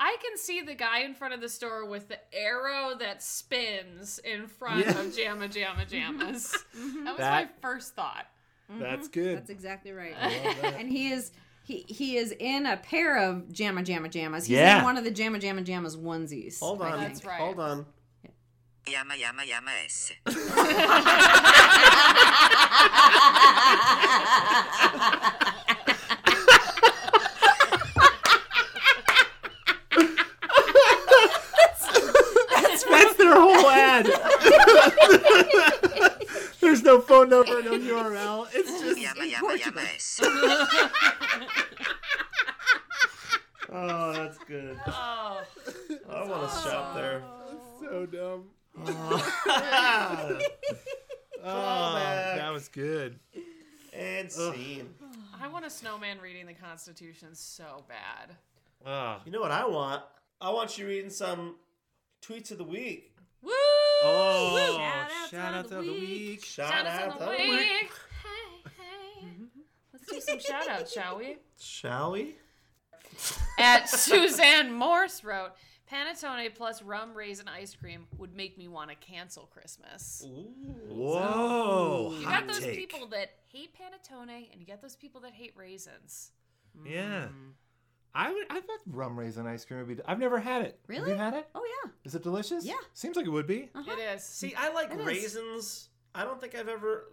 I can see the guy in front of the store with the arrow that spins in front Yeah. of Jamma Jamma Jammas. that was That- my first thought. That's mm-hmm. good. That's exactly right. love that. and he is he he is in a pair of Jamma Jamma Jammas. He's Yeah. in one of the Jamma Jamma Jammas onesies. Hold on. That's right. Hold on. Yama yama yama S. That's their whole ad. There's no phone number, no URL. It's just Yama yama yama Oh, that's good. Oh, I want to oh. shop there. so dumb. oh, Oh, back. that was good. and scene. I want a snowman reading the Constitution so bad. Oh, You know what I want? I want you reading some tweets of the week. Woo! oh Shout-outs shout of out the to the week. week. Shout Shout out outs of the to week. Hey, hey. Let's do some shout outs, shall we? Shall we? At Suzanne Morse wrote, Panettone plus rum raisin ice cream would make me want to cancel Christmas. Ooh. Whoa, You got those take. people that hate panettone, and you got those people that hate raisins. Yeah. Mm. I would. I thought rum raisin ice cream would be. I've never had it. Really? Have Really? you had it? Oh yeah. Is it delicious? Yeah. Seems like it would be. Uh-huh. It is. See, I like It is. raisins. I don't think I've ever.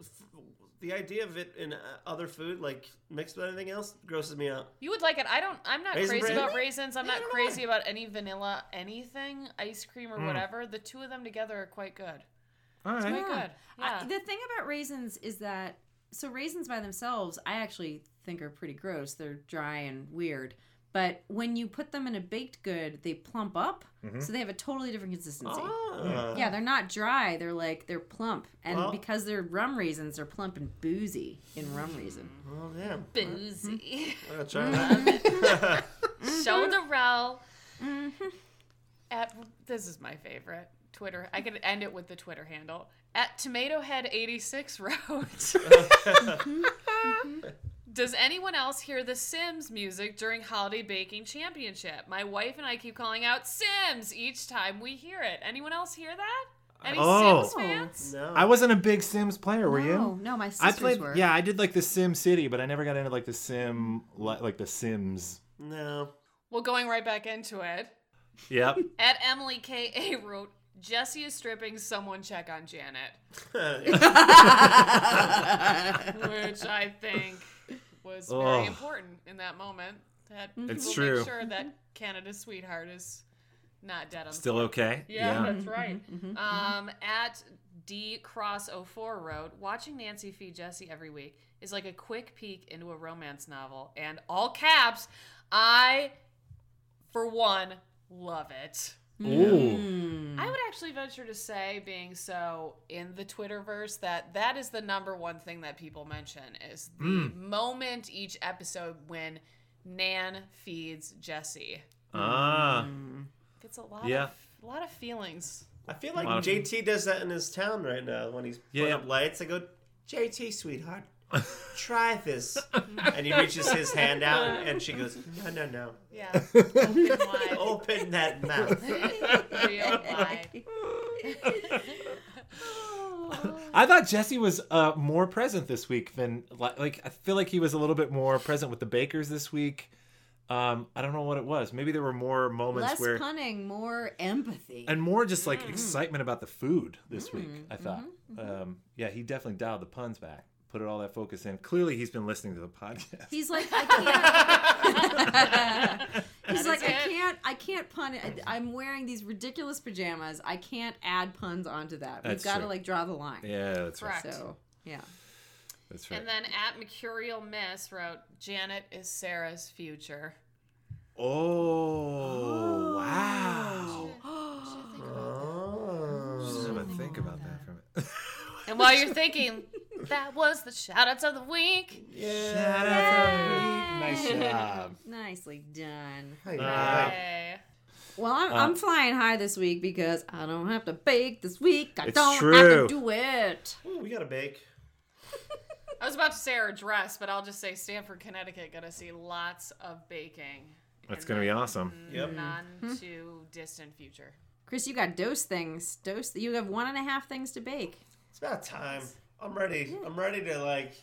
The idea of it in uh, other food, like mixed with anything else, grosses me out. You would like it. I don't. I'm not Raisin crazy bread? about raisins. I'm Yeah, not crazy about any vanilla anything, ice cream or whatever. The two of them together are quite good. All right. Quite good. I- Yeah. the thing about raisins is that so raisins by themselves, I actually think are pretty gross. They're dry and weird. But when you put them in a baked good, they plump up, mm-hmm. so they have a totally different consistency. Ah. Yeah, they're not dry. They're like they're plump, and Well- because they're rum raisins, they're plump and boozy in rum raisin. Well, damn. Boozy. I'm gonna try that. Mm-hmm. Shoulder roll. Mm-hmm. At this is my favorite Twitter. I could end it with the Twitter handle at TomatoHead86 wrote. Does anyone else hear the Sims music during Holiday Baking Championship? My wife and I keep calling out Sims each time we hear it. Anyone else hear that? Any Oh. Sims oh. fans? no. I wasn't a big Sims player. Were no, you? no, no, my I played. were. Yeah, I did like the Sim City, but I never got into like the Sim, like the Sims. no. Well, going right back into it. Yep. At Emily K.A. wrote, Jesse is stripping, someone check on Janet. which I think was very Ugh. important in that moment. That mhm. It's people true. make sure that Canada's sweetheart is not dead on Still floor. okay. Yeah, that's mm-hmm. right. Mm-hmm. Mm-hmm. Um, at D Cross 04 wrote, watching Nancy feed Jesse every week is like a quick peek into a romance novel, and all caps, I, for one, love it. Ooh. I would actually venture to say, being so in the Twitterverse, that that is the number one thing that people mention is the hmm. moment each episode when Nan feeds Jesse. Ah. Mm. It's a lot Yeah. of a lot of feelings. I feel like JT does that in his town right now when he's putting Yeah. up lights. I go, JT, sweetheart, try this. and he reaches his hand out, and, and she goes, No, no, no. Yeah, open wide, Open that mouth. real wide. I thought Jesse was uh, more present this week than like I feel like he was a little bit more present with the Bakers this week. Um, I don't know what it was. Maybe there were more moments Less where punning, more empathy. and more just like Mm. excitement about the food this week. I thought, Mm-hmm. um, yeah, he definitely dialed the puns back, put it all that focus in. Clearly, he's been listening to the podcast. He's like, I can't. He's like, I can't. I can't pun. It. I'm wearing these ridiculous pajamas. I can't add puns onto that. We've got to like draw the line. yeah, that's right. So yeah. That's right. And then at Mercurial Miss wrote, Janet is Sarah's future. oh, oh. wow. Oh. Just have a think about that for a minute. And while you're thinking, that was the shout outs of the week. Shout out to me. Nice job. Nicely done. Hey, Uh, Hey. Well, I'm, Uh, I'm flying high this week because I don't have to bake this week. I It's don't have true. to do it. Ooh, we got to bake. I was about to say our address, but I'll just say Stamford, Connecticut, gonna see lots of baking. That's gonna be awesome. Yep. Non too distant future. Chris, you got dose things. Dose. You have one and a half things to bake. It's about time. I'm ready. I'm ready to, like,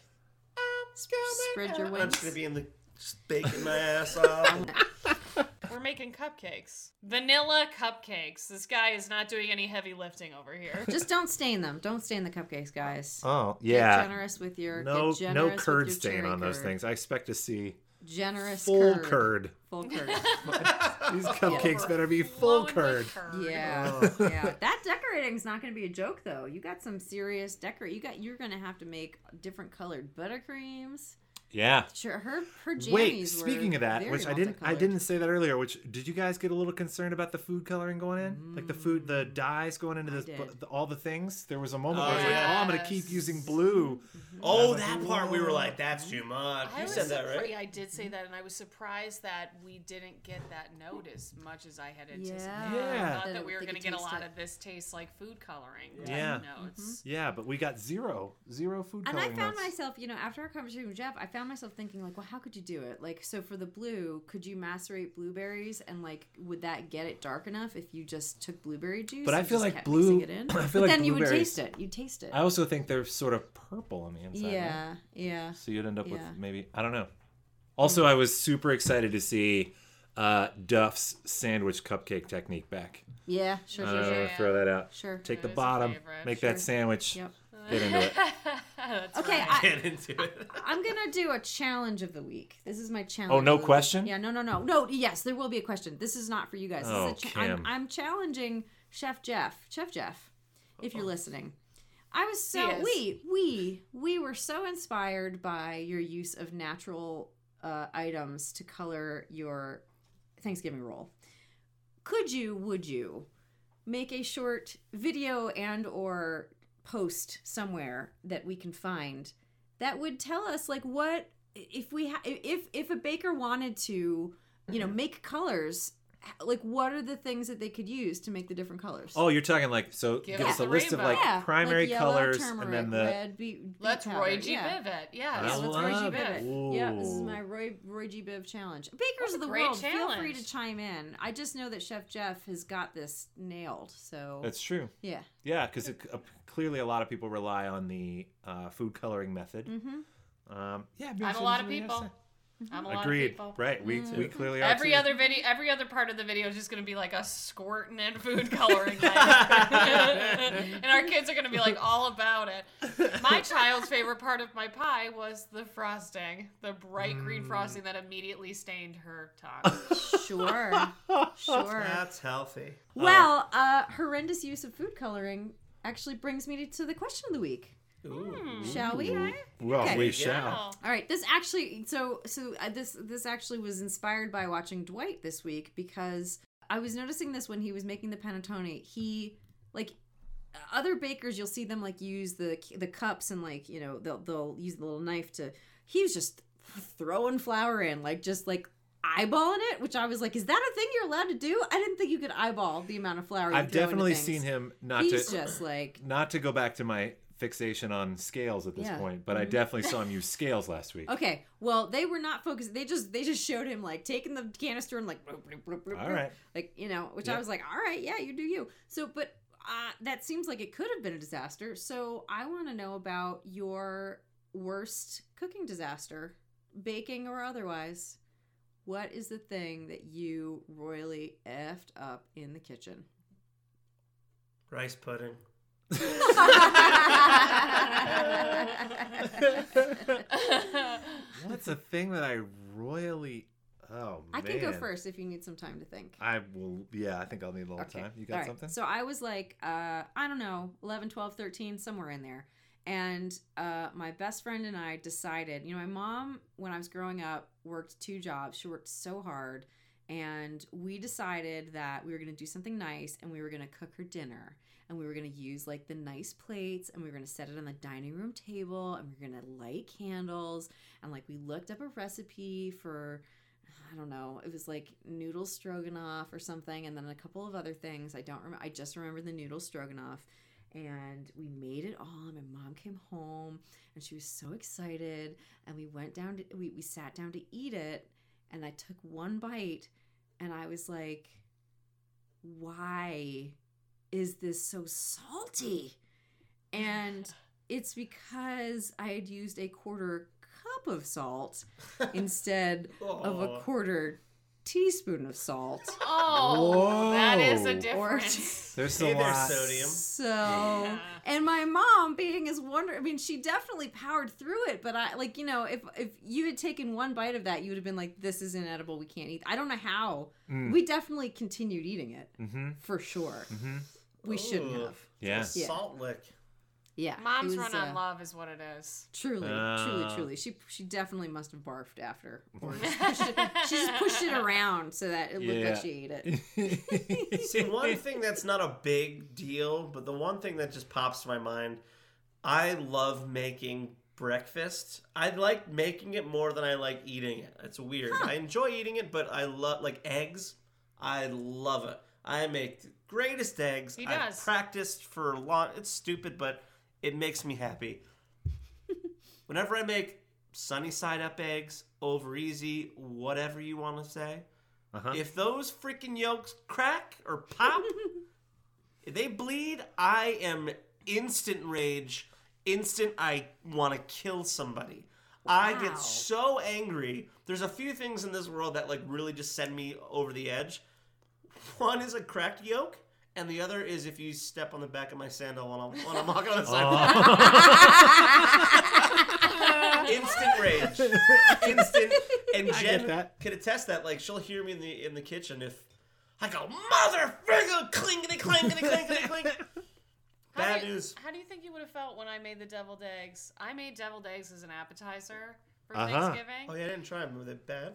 Spread your I'm wings. just going to be in the, just baking my ass off. We're making cupcakes. Vanilla cupcakes. This guy is not doing any heavy lifting over here. Just don't stain them. Don't stain the cupcakes, guys. Oh Get yeah. generous with your No, get no generous curd with your stain cherry on those curd. things. I expect to see Generous full curd. curd. Full curd. These cupcakes better be full curd. curd. Yeah, yeah. That decorating's not going to be a joke though. You got some serious decorate. You got. You're going to have to make different colored buttercreams. Yeah. Sure, her her jammies Wait, were speaking of that, which I didn't I didn't say that earlier, which did you guys get a little concerned about the food coloring going in? Like the food the mm. dyes going into this did. the, all the things? There was a moment Oh, where I was like, yeah. "Oh, I'm going to keep using blue." Mm-hmm. Oh, like, that part we were like, that's too much. I You said that, right? I did say that, and I was surprised that we didn't get that note as much as I had anticipated. Yeah. I thought That that we were going to get a lot it. of this tastes like food coloring. Yeah. notes. Yeah, but we got zero, zero food And I coloring found notes. myself, you know, after our conversation with Jeff, I found myself thinking, like, well, how could you do it? Like, so for the blue, could you macerate blueberries, and like, would that get it dark enough if you just took blueberry juice? But I feel like kept blue- It in? I feel but like then you would taste it. You taste it. I also think they're sort of purple on the inside. right? yeah, yeah. So you'd end up with maybe I don't know. Also, I was super excited to see uh, Duff's sandwich cupcake technique back. Yeah, sure, I sure, don't sure. know, throw that out. Sure. Take the That is a bottom, make Sure. that sandwich, Yep. get into it. That's Okay, right. I- Get into it. I'm gonna do a challenge of the week. This is my challenge. Oh, no of the week. question? Yeah, no, no, no, no. Yes, there will be a question. This is not for you guys. This Oh, is a cha- I'm, I'm challenging Chef Jeff. Chef Jeff, if you're listening. I was so we we we were so inspired by your use of natural uh, items to color your Thanksgiving roll. Could you? Would you make a short video and or post somewhere that we can find that would tell us like what if we ha- if if a baker wanted to you know make colors like what are the things that they could use to make the different colors Oh, you're talking like so. Give Give us us a the list of like yeah primary like yellow, colors, turmeric, and then the. red beet, beet Let's powder. Roy G. yeah. Biv it. Yeah, I let's Roy G. love Biv it. it. Yeah, this is my Roy Roy G. Biv challenge. Bakers That's of the great world, feel free to chime in. I just know that Chef Jeff has got this nailed. So That's true. yeah, Yeah, because uh, clearly a lot of people rely on the uh, food coloring method. mm-hmm. Um, yeah, I'm a lot of people. I'm a lot of Agreed. people. Right. We Mm. we clearly are. Every too. other video, every other part of the video is just going to be like us squirting in food coloring, and our kids are going to be like all about it. My child's favorite part of my pie was the frosting, the bright green Mm. frosting that immediately stained her tongue. sure, sure. That's healthy. Well, uh, horrendous use of food coloring actually brings me to the question of the week. Ooh. Shall we? Well, Okay. we shall. All right, this actually so so uh, this this actually was inspired by watching Dwight this week because I was noticing this when he was making the panettone. He like other bakers, you'll see them like use the the cups and like you know they'll they'll use the little knife to. He was just throwing flour in, like just like eyeballing it, which I was like, is that a thing you're allowed to do? I didn't think you could eyeball the amount of flour. You I've definitely seen him not He's to just like not to go back to my fixation on scales at this Yeah. Mm-hmm. point, but I definitely saw him use scales last week. Okay, well, they were not focused. They just they just showed him like taking the canister and like bloop, bloop, bloop, bloop, All right. like you know, which I was like, all right, yeah, you do you. So, but uh, that seems like it could have been a disaster. So I want to know about your worst cooking disaster, baking or otherwise. What is the thing that you royally effed up in the kitchen? Rice pudding. What's a thing that I royally? Oh I man. can go first if you need some time to think. I will. Yeah, I think I'll need a little time. You got All right. something? So I was like, uh, I don't know, 11, 12, 13, somewhere in there. And uh, my best friend and I decided, you know, my mom, when I was growing up, worked two jobs. She worked so hard. And we decided that we were going to do something nice and we were going to cook her dinner. And we were going to use like the nice plates and we were going to set it on the dining room table and we were going to light candles. And like we looked up a recipe for I don't know. It was like noodle stroganoff or something, and then a couple of other things. I don't remember. I just remember the noodle stroganoff, and we made it all. And my mom came home, and she was so excited. And we went down to we we sat down to eat it, and I took one bite, and I was like, "Why is this so salty?" And it's because I had used a quarter cup of salt instead of a quarter teaspoon of salt. Oh, that is a Whoa. difference. There's Hey a there, lot. sodium. So, and my mom being as wonder, I mean, she definitely powered through it. But I like, you know, if if you had taken one bite of that, you would have been like, "This is inedible. We can't eat." I don't know how. Mm. We definitely continued eating it Mm-hmm. for sure. Mm-hmm. We shouldn't have. Yeah. A Salt lick. Yeah, Mom's was, run on uh, love is what it is. Truly, Uh. truly, truly. She she definitely must have barfed after, or just pushed it, she just pushed it around so that it looked Yeah. like she ate it. See, one thing that's not a big deal, but the one thing that just pops to my mind, I love making breakfast. I like making it more than I like eating it. It's weird. I enjoy eating it, but I love like eggs. I love it. I make the greatest eggs. He I've does. practiced for a long. It's stupid, but it makes me happy. Whenever I make sunny side up eggs, over easy, whatever you want to say. Uh-huh. If those freaking yolks crack or pop, if they bleed, I am instant rage. Instant, I want to kill somebody. I get so angry. There's a few things in this world that like really just send me over the edge. One is a cracked yolk, and the other is if you step on the back of my sandal when I'm, when I'm walking on the sidewalk. Instant rage. Instant. And I Jen get that. can attest that. Like she'll hear me in the in the kitchen if I go motherfucker clinkety clankety clankety clink. How Bad do you, news. How do you think you would have felt when I made the deviled eggs? I made deviled eggs as an appetizer for Uh-huh. Thanksgiving. Oh yeah, I didn't try them. Were they bad?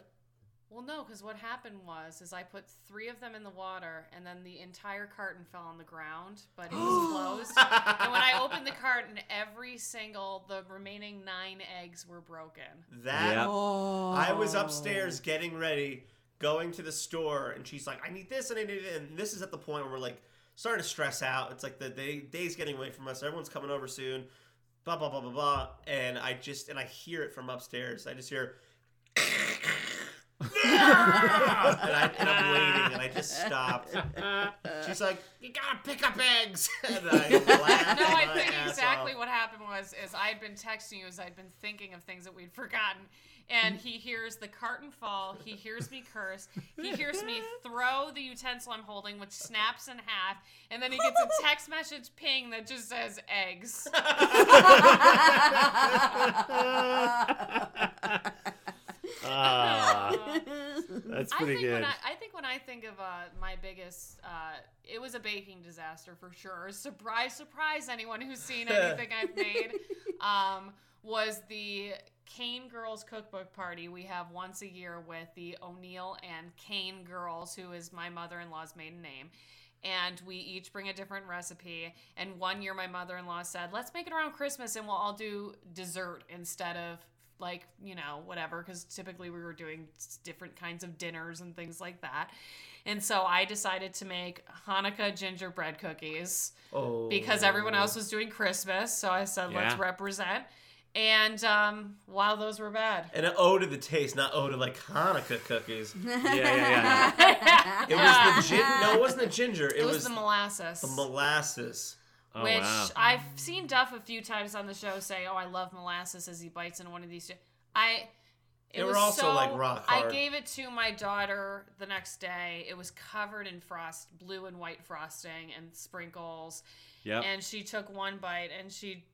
Well, no, because what happened was is I put three of them in the water, and then the entire carton fell on the ground, but it was closed. and when I opened the carton, every single the remaining nine eggs were broken. That Yep. Oh, I was upstairs getting ready, going to the store, and she's like, "I need this and I need it." And this is at the point where we're like starting to stress out. It's like the day day's getting away from us. Everyone's coming over soon. Blah blah blah blah blah. And I just and I hear it from upstairs. I just hear. And, I, and I'm waiting, and I just stopped. She's like, "You gotta pick up eggs," and I laughed. No, I my think ass exactly off. what happened was is I had been texting you as I'd been thinking of things that we'd forgotten. And he hears the carton fall, he hears me curse, he hears me throw the utensil I'm holding, which snaps in half, and then he gets a text message ping that just says eggs. Ah, that's I pretty think good. when I, I think when I think of uh, my biggest, uh, it was a baking disaster for sure. Surprise, surprise! Anyone who's seen anything I've made um, was the Kane Girls Cookbook Party we have once a year with the O'Neill and Kane Girls, who is my mother in law's maiden name. And we each bring a different recipe. And one year, my mother in law said, let's make it around Christmas and we'll all do dessert instead of like, you know, whatever. Because typically we were doing different kinds of dinners and things like that. And so I decided to make Hanukkah gingerbread cookies Oh. because everyone else was doing Christmas. So I said, let's represent. And um, wow, those were bad. And an ode to the taste, not ode to like Hanukkah cookies. Yeah, yeah, yeah. It was the gin. No, it wasn't the ginger. It, It was, the molasses, the molasses. Oh, which wow. I've seen Duff a few times on the show say, "Oh, I love molasses," as he bites into one of these. I. It They were was also, so, like, rock I gave it to my daughter the next day. It was covered in frost, blue and white frosting and sprinkles. Yep. And she took one bite and she,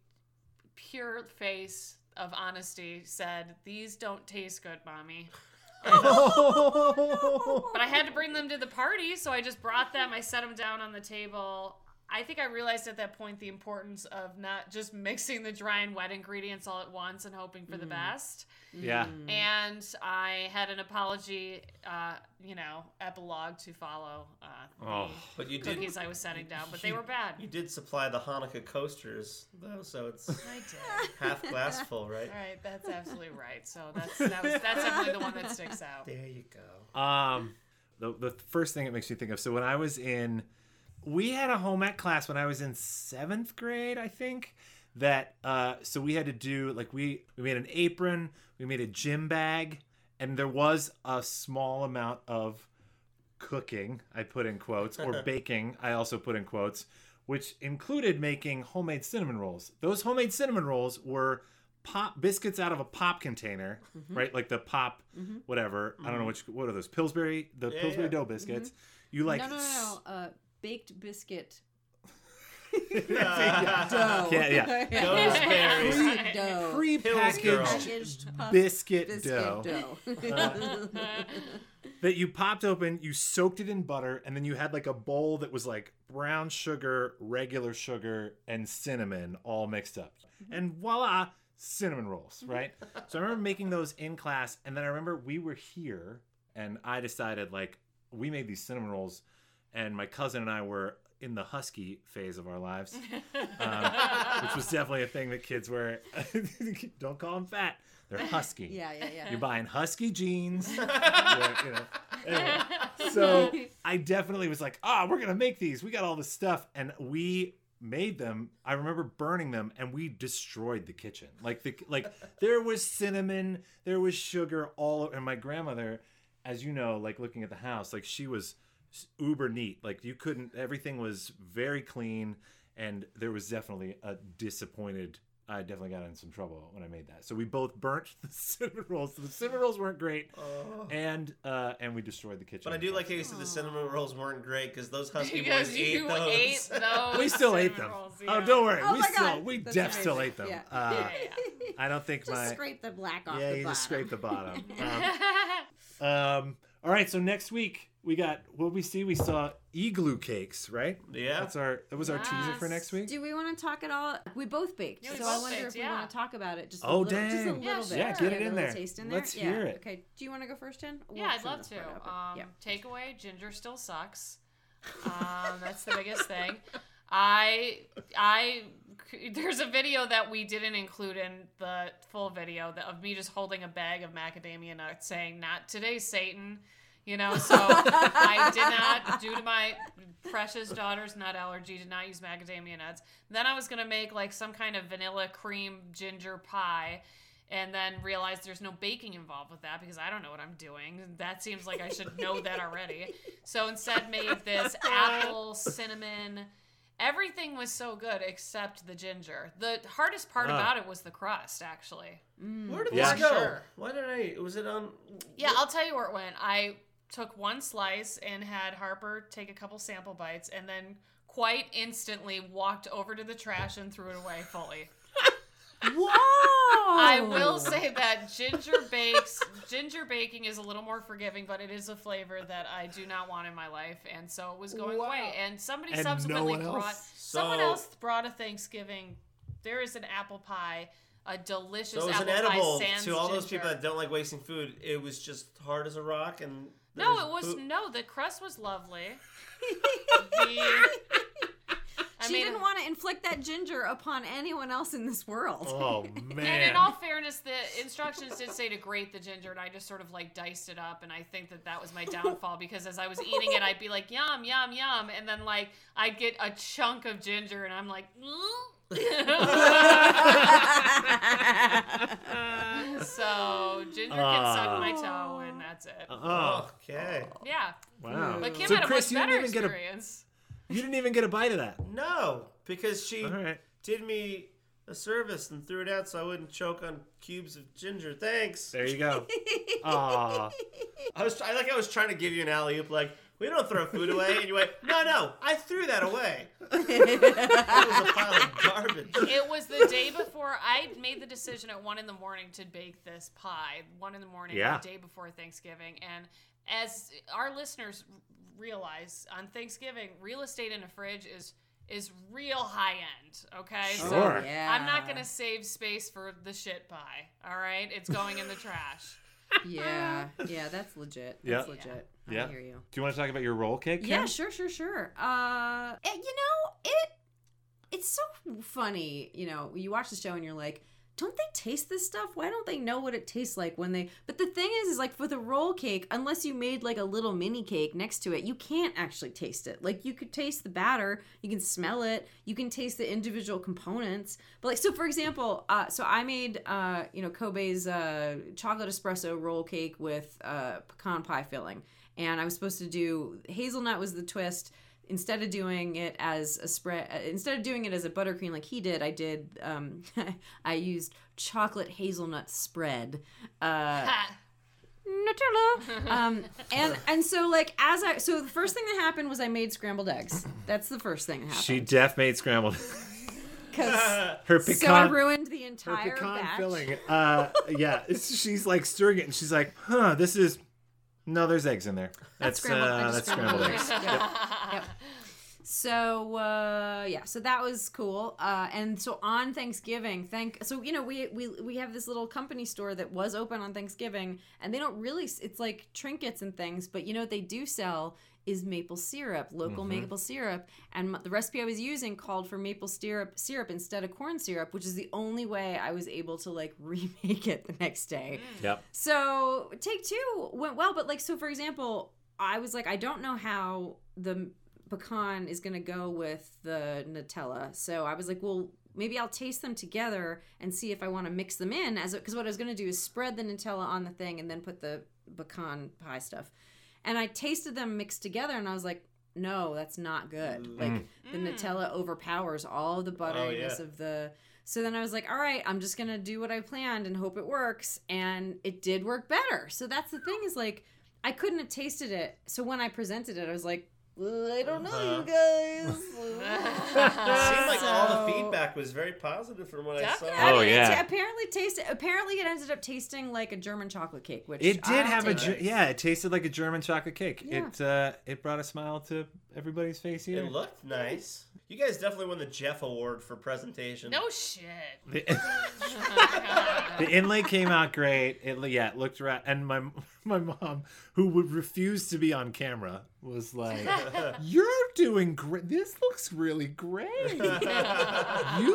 pure face of honesty, said, These don't taste good, mommy. But I had to bring them to the party, so I just brought them. I set them down on the table. I think I realized at that point the importance of not just mixing the dry and wet ingredients all at once and hoping for the best. yeah. And I had an apology, uh, you know, epilogue to follow uh, the Oh. But you did. cookies I was setting down, but they were bad. You did supply the Hanukkah coasters though, so it's I did. half glass full, right? All right, that's absolutely right. So that's that was, that's definitely the one that sticks out. There you go. Um, the the first thing it makes me think of. So when I was in, we had a home ec class when I was in seventh grade, I think. That uh, so we had to do like we we made an apron, we made a gym bag, and there was a small amount of cooking. I put in quotes or baking. I also put in quotes, which included making homemade cinnamon rolls. Those homemade cinnamon rolls were pop biscuits out of a pop container, right? Like the pop, whatever. I don't know which. What are those? Pillsbury, the Yeah, Pillsbury yeah. dough biscuits. You like? no, no, no, no. Uh, baked biscuit Yeah. dough. Yeah, yeah. Those berries. dough. Pre-packaged Packaged biscuit, biscuit dough, dough. that you popped open. You soaked it in butter, and then you had like a bowl that was like brown sugar, regular sugar, and cinnamon all mixed up. Mm-hmm. And voila, cinnamon rolls, mm-hmm. right? so I remember making those in class, and then I remember we were here, and I decided like we made these cinnamon rolls, and my cousin and I were in the husky phase of our lives, um, which was definitely a thing that kids were. Don't call them fat; they're husky. yeah, yeah, yeah. You're buying husky jeans. You know. Anyway, so I definitely was like, ah, we're gonna make these. We got all this stuff, and we made them. I remember burning them, and we destroyed the kitchen. Like the like there was cinnamon, there was sugar all. over And my grandmother, as you know, like looking at the house, like she was uber neat. Like you couldn't. Everything was very clean, and there was definitely a disappointed. I definitely got in some trouble when I made that. So we both burnt the cinnamon rolls. The cinnamon rolls weren't great, and uh, and we destroyed the kitchen. But I do like how you said the cinnamon rolls weren't great because those husky because boys you ate those. ate those. we still ate them. rolls, Oh, don't worry. Oh we my still God. we That's def still ate them. Yeah. Uh, Yeah, yeah. I don't think Just my scrape the black off yeah the you bottom. just scrape the bottom. Um, um, all right, so next week we got what we see? We saw igloo cakes, right? Yeah. That's our that was our teaser for next week. Do we want to talk at all? We both baked, Yeah, we so both I wonder baked, if we yeah. want to talk about it. Just a Oh, little, just a little Yeah, bit. sure. Yeah, get Get it in there. Taste in Let's there. hear yeah. it. Okay. Do you want to go first, Jen? We'll Yeah, I'd love to. part open. Um, yeah. Takeaway: ginger still sucks. Um, that's the biggest thing. I I there's a video that we didn't include in the full video that, of me just holding a bag of macadamia nuts, saying "Not today, Satan." You know, so I did not, due to my precious daughter's nut allergy, did not use macadamia nuts. Then I was gonna make like some kind of vanilla cream ginger pie, and then realized there's no baking involved with that because I don't know what I'm doing. That seems like I should know that already. So instead, made this apple cinnamon. Everything was so good except the ginger. The hardest part Ah. about it was the crust, actually. Where did Yeah. this go? Sure. Why did I? Was it on? Yeah, I'll tell you where it went. I took one slice and had Harper take a couple sample bites, and then quite instantly walked over to the trash and threw it away fully. Whoa! I will say that ginger bakes ginger baking is a little more forgiving, but it is a flavor that I do not want in my life, and so it was going away. And somebody And no subsequently one else? brought someone So- else brought a Thanksgiving. There is an apple pie a delicious So it was an apple pie sans to all those ginger. people that don't like wasting food. It was just hard as a rock, and No, it was food- no. The crust was lovely. the, she mean, didn't want to inflict that ginger upon anyone else in this world. Oh man! And in all fairness, the instructions did say to grate the ginger, and I just sort of like diced it up, and I think that that was my downfall because as I was eating it, I'd be like yum yum yum, and then like I'd get a chunk of ginger, and I'm like. so ginger can suck my ah. toe, and that's it. oh, Okay. Yeah, wow. but Kim so had a Chris, much you didn't even get a experience. you didn't even get a bite of that. No, because she All right. did me a service and threw it out so I wouldn't choke on cubes of ginger. Thanks. There you go. Aw. I was I like I was trying to give you an alley oop like we don't throw food away and you went no no I threw that away. it was a pile of garbage. It was the day before I made the decision at one in the morning to bake this pie. One in the morning, Yeah. the day before Thanksgiving, and as our listeners realize, on Thanksgiving, real estate in a fridge is is real high end. Okay, Sure. so yeah. I'm not gonna save space for the shit pie. All right, it's going in the trash. Yeah, yeah, that's legit. Yeah. That's legit. I Yeah. hear you. Do you want to talk about your roll cake? Kim? Yeah, sure, sure, sure. Uh, it, you know, it it's so funny. You know, you watch the show and you're like, don't they taste this stuff? Why don't they know what it tastes like when they? But the thing is, is like for the roll cake, unless you made like a little mini cake next to it, you can't actually taste it. Like you could taste the batter, you can smell it, you can taste the individual components. But like, so for example, uh, so I made uh, you know Kobe's uh, chocolate espresso roll cake with uh, pecan pie filling, and I was supposed to do hazelnut was the twist instead of doing it as a spread uh, instead of doing it as a buttercream like he did i did um i used chocolate hazelnut spread uh Ha. Nutella. Um, and and so like as I so the first thing that happened was I made scrambled eggs. That's the first thing that She def made scrambled. 'Cause- Her pecan, so I ruined the entire her entire pecan batch. filling. Uh, yeah, she's like stirring it, and she's like, "Huh, this is." No, there's eggs in there. That's, scrambled- uh, that's scrambled scrambled eggs. eggs. Yep. So uh, yeah, so that was cool. Uh, and so on Thanksgiving, thank so you know we we we have this little company store that was open on Thanksgiving, and they don't really it's like trinkets and things, but you know what they do sell is maple syrup, local mm-hmm. maple syrup, and the recipe I was using called for maple syrup syrup instead of corn syrup, which is the only way I was able to like remake it the next day. Mm. Yep. So take two went well, but like so for example, I was like, I don't know how the pecan is gonna go with the Nutella. So I was like, well, maybe I'll taste them together and see if I want to mix them in as because what I was gonna do is spread the Nutella on the thing and then put the pecan pie stuff. And I tasted them mixed together and I was like, no, that's not good. Like the Nutella overpowers all the butteriness yeah. of the so then I was like, all right, I'm just gonna do what I planned and hope it works. And it did work better. So that's the thing is like, I couldn't have tasted it. So when I presented it, I was like, "Uh, I don't know, you guys. It seemed like all the feedback was very positive from what I saw. Definitely. I Oh, mean, it yeah. ta- apparently tasted. Apparently, it ended up tasting like a German chocolate cake, which It did I'll have a take Ge- yeah. It tasted like a German chocolate cake. Yeah. It uh, it brought a smile to everybody's face here. It looked nice. You guys definitely won the Jeff Award for presentation. no shit. The, oh the inlay came out great. It yeah, it looked right. And my my mom, who would refuse to be on camera, was like, "You're doing great. This looks really great. you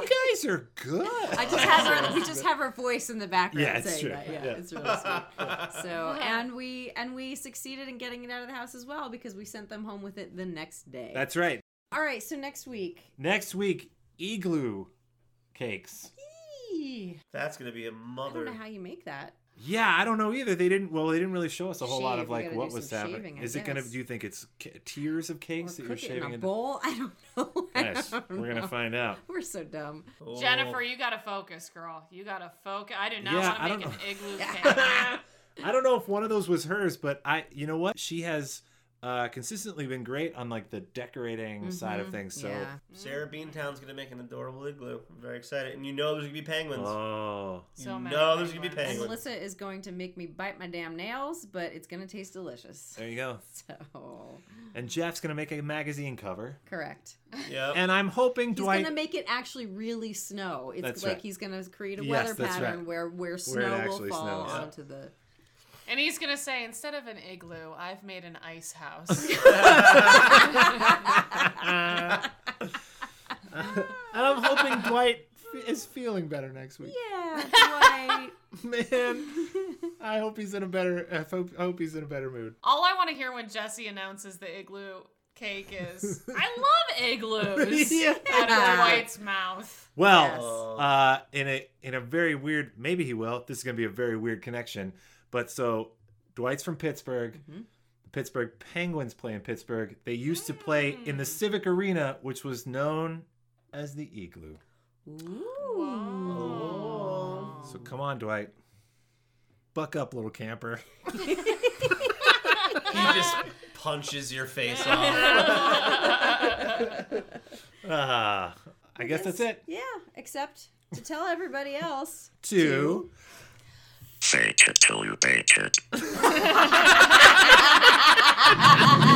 guys are good." I just have her. We just have her voice in the background Yeah, it's saying true. that. Yeah, Yeah. it's really sweet. So, and we and we succeeded in getting it out of the house as well because we sent them home with it the next day. That's right. All right. So next week. Next week, igloo cakes. Eee. That's gonna be a mother. I don't know how you make that. Yeah, I don't know either. They didn't. Well, they didn't really show us a whole lot of like what was some happening. shaving, I Is it gonna? Do you think it's ca- tiers of Or cakes that you're shaving in a into? bowl. I don't know. I Nice. don't We're gonna find out. We're so dumb. Oh. Jennifer, you gotta focus, girl. You gotta focus. I do not Yeah, want to make an igloo cake. I don't know if one of those was hers, but I, you know what? She has uh, consistently been great on like the decorating side of things. So, yeah. Sarah Beantown's gonna make an adorable igloo. I'm very excited, and you know there's gonna be penguins. oh, you So many know there's gonna be penguins. And. Melissa is going to make me bite my damn nails, but it's gonna taste delicious. there you go. So And Jeff's gonna make a magazine cover, correct. Yep. and I'm hoping He's Dwight. gonna make it actually really snow. It's That's like right. he's gonna create a Yes, weather pattern right. where where it snow will fall snows. onto the. And he's gonna say, instead of an igloo, I've made an ice house. and I'm hoping Dwight f- is feeling better next week. Yeah, Dwight. Man, I hope he's in a better. I hope, I hope he's in a better mood. All I want to hear when Jesse announces the igloo cake is, "I love igloos." Yeah. Out of Dwight's mouth. Well, Yes. uh, in a in a very weird, maybe he will. This is gonna be a very weird connection. But so Dwight's from Pittsburgh. The Pittsburgh Penguins play in Pittsburgh. They used to play in the Civic Arena, which was known as the Igloo. Ooh. So come on, Dwight. Buck up, little camper. he just punches your face off. Ah, I guess that's it. Yeah, except to tell everybody else. Two. Fake it till you bake it.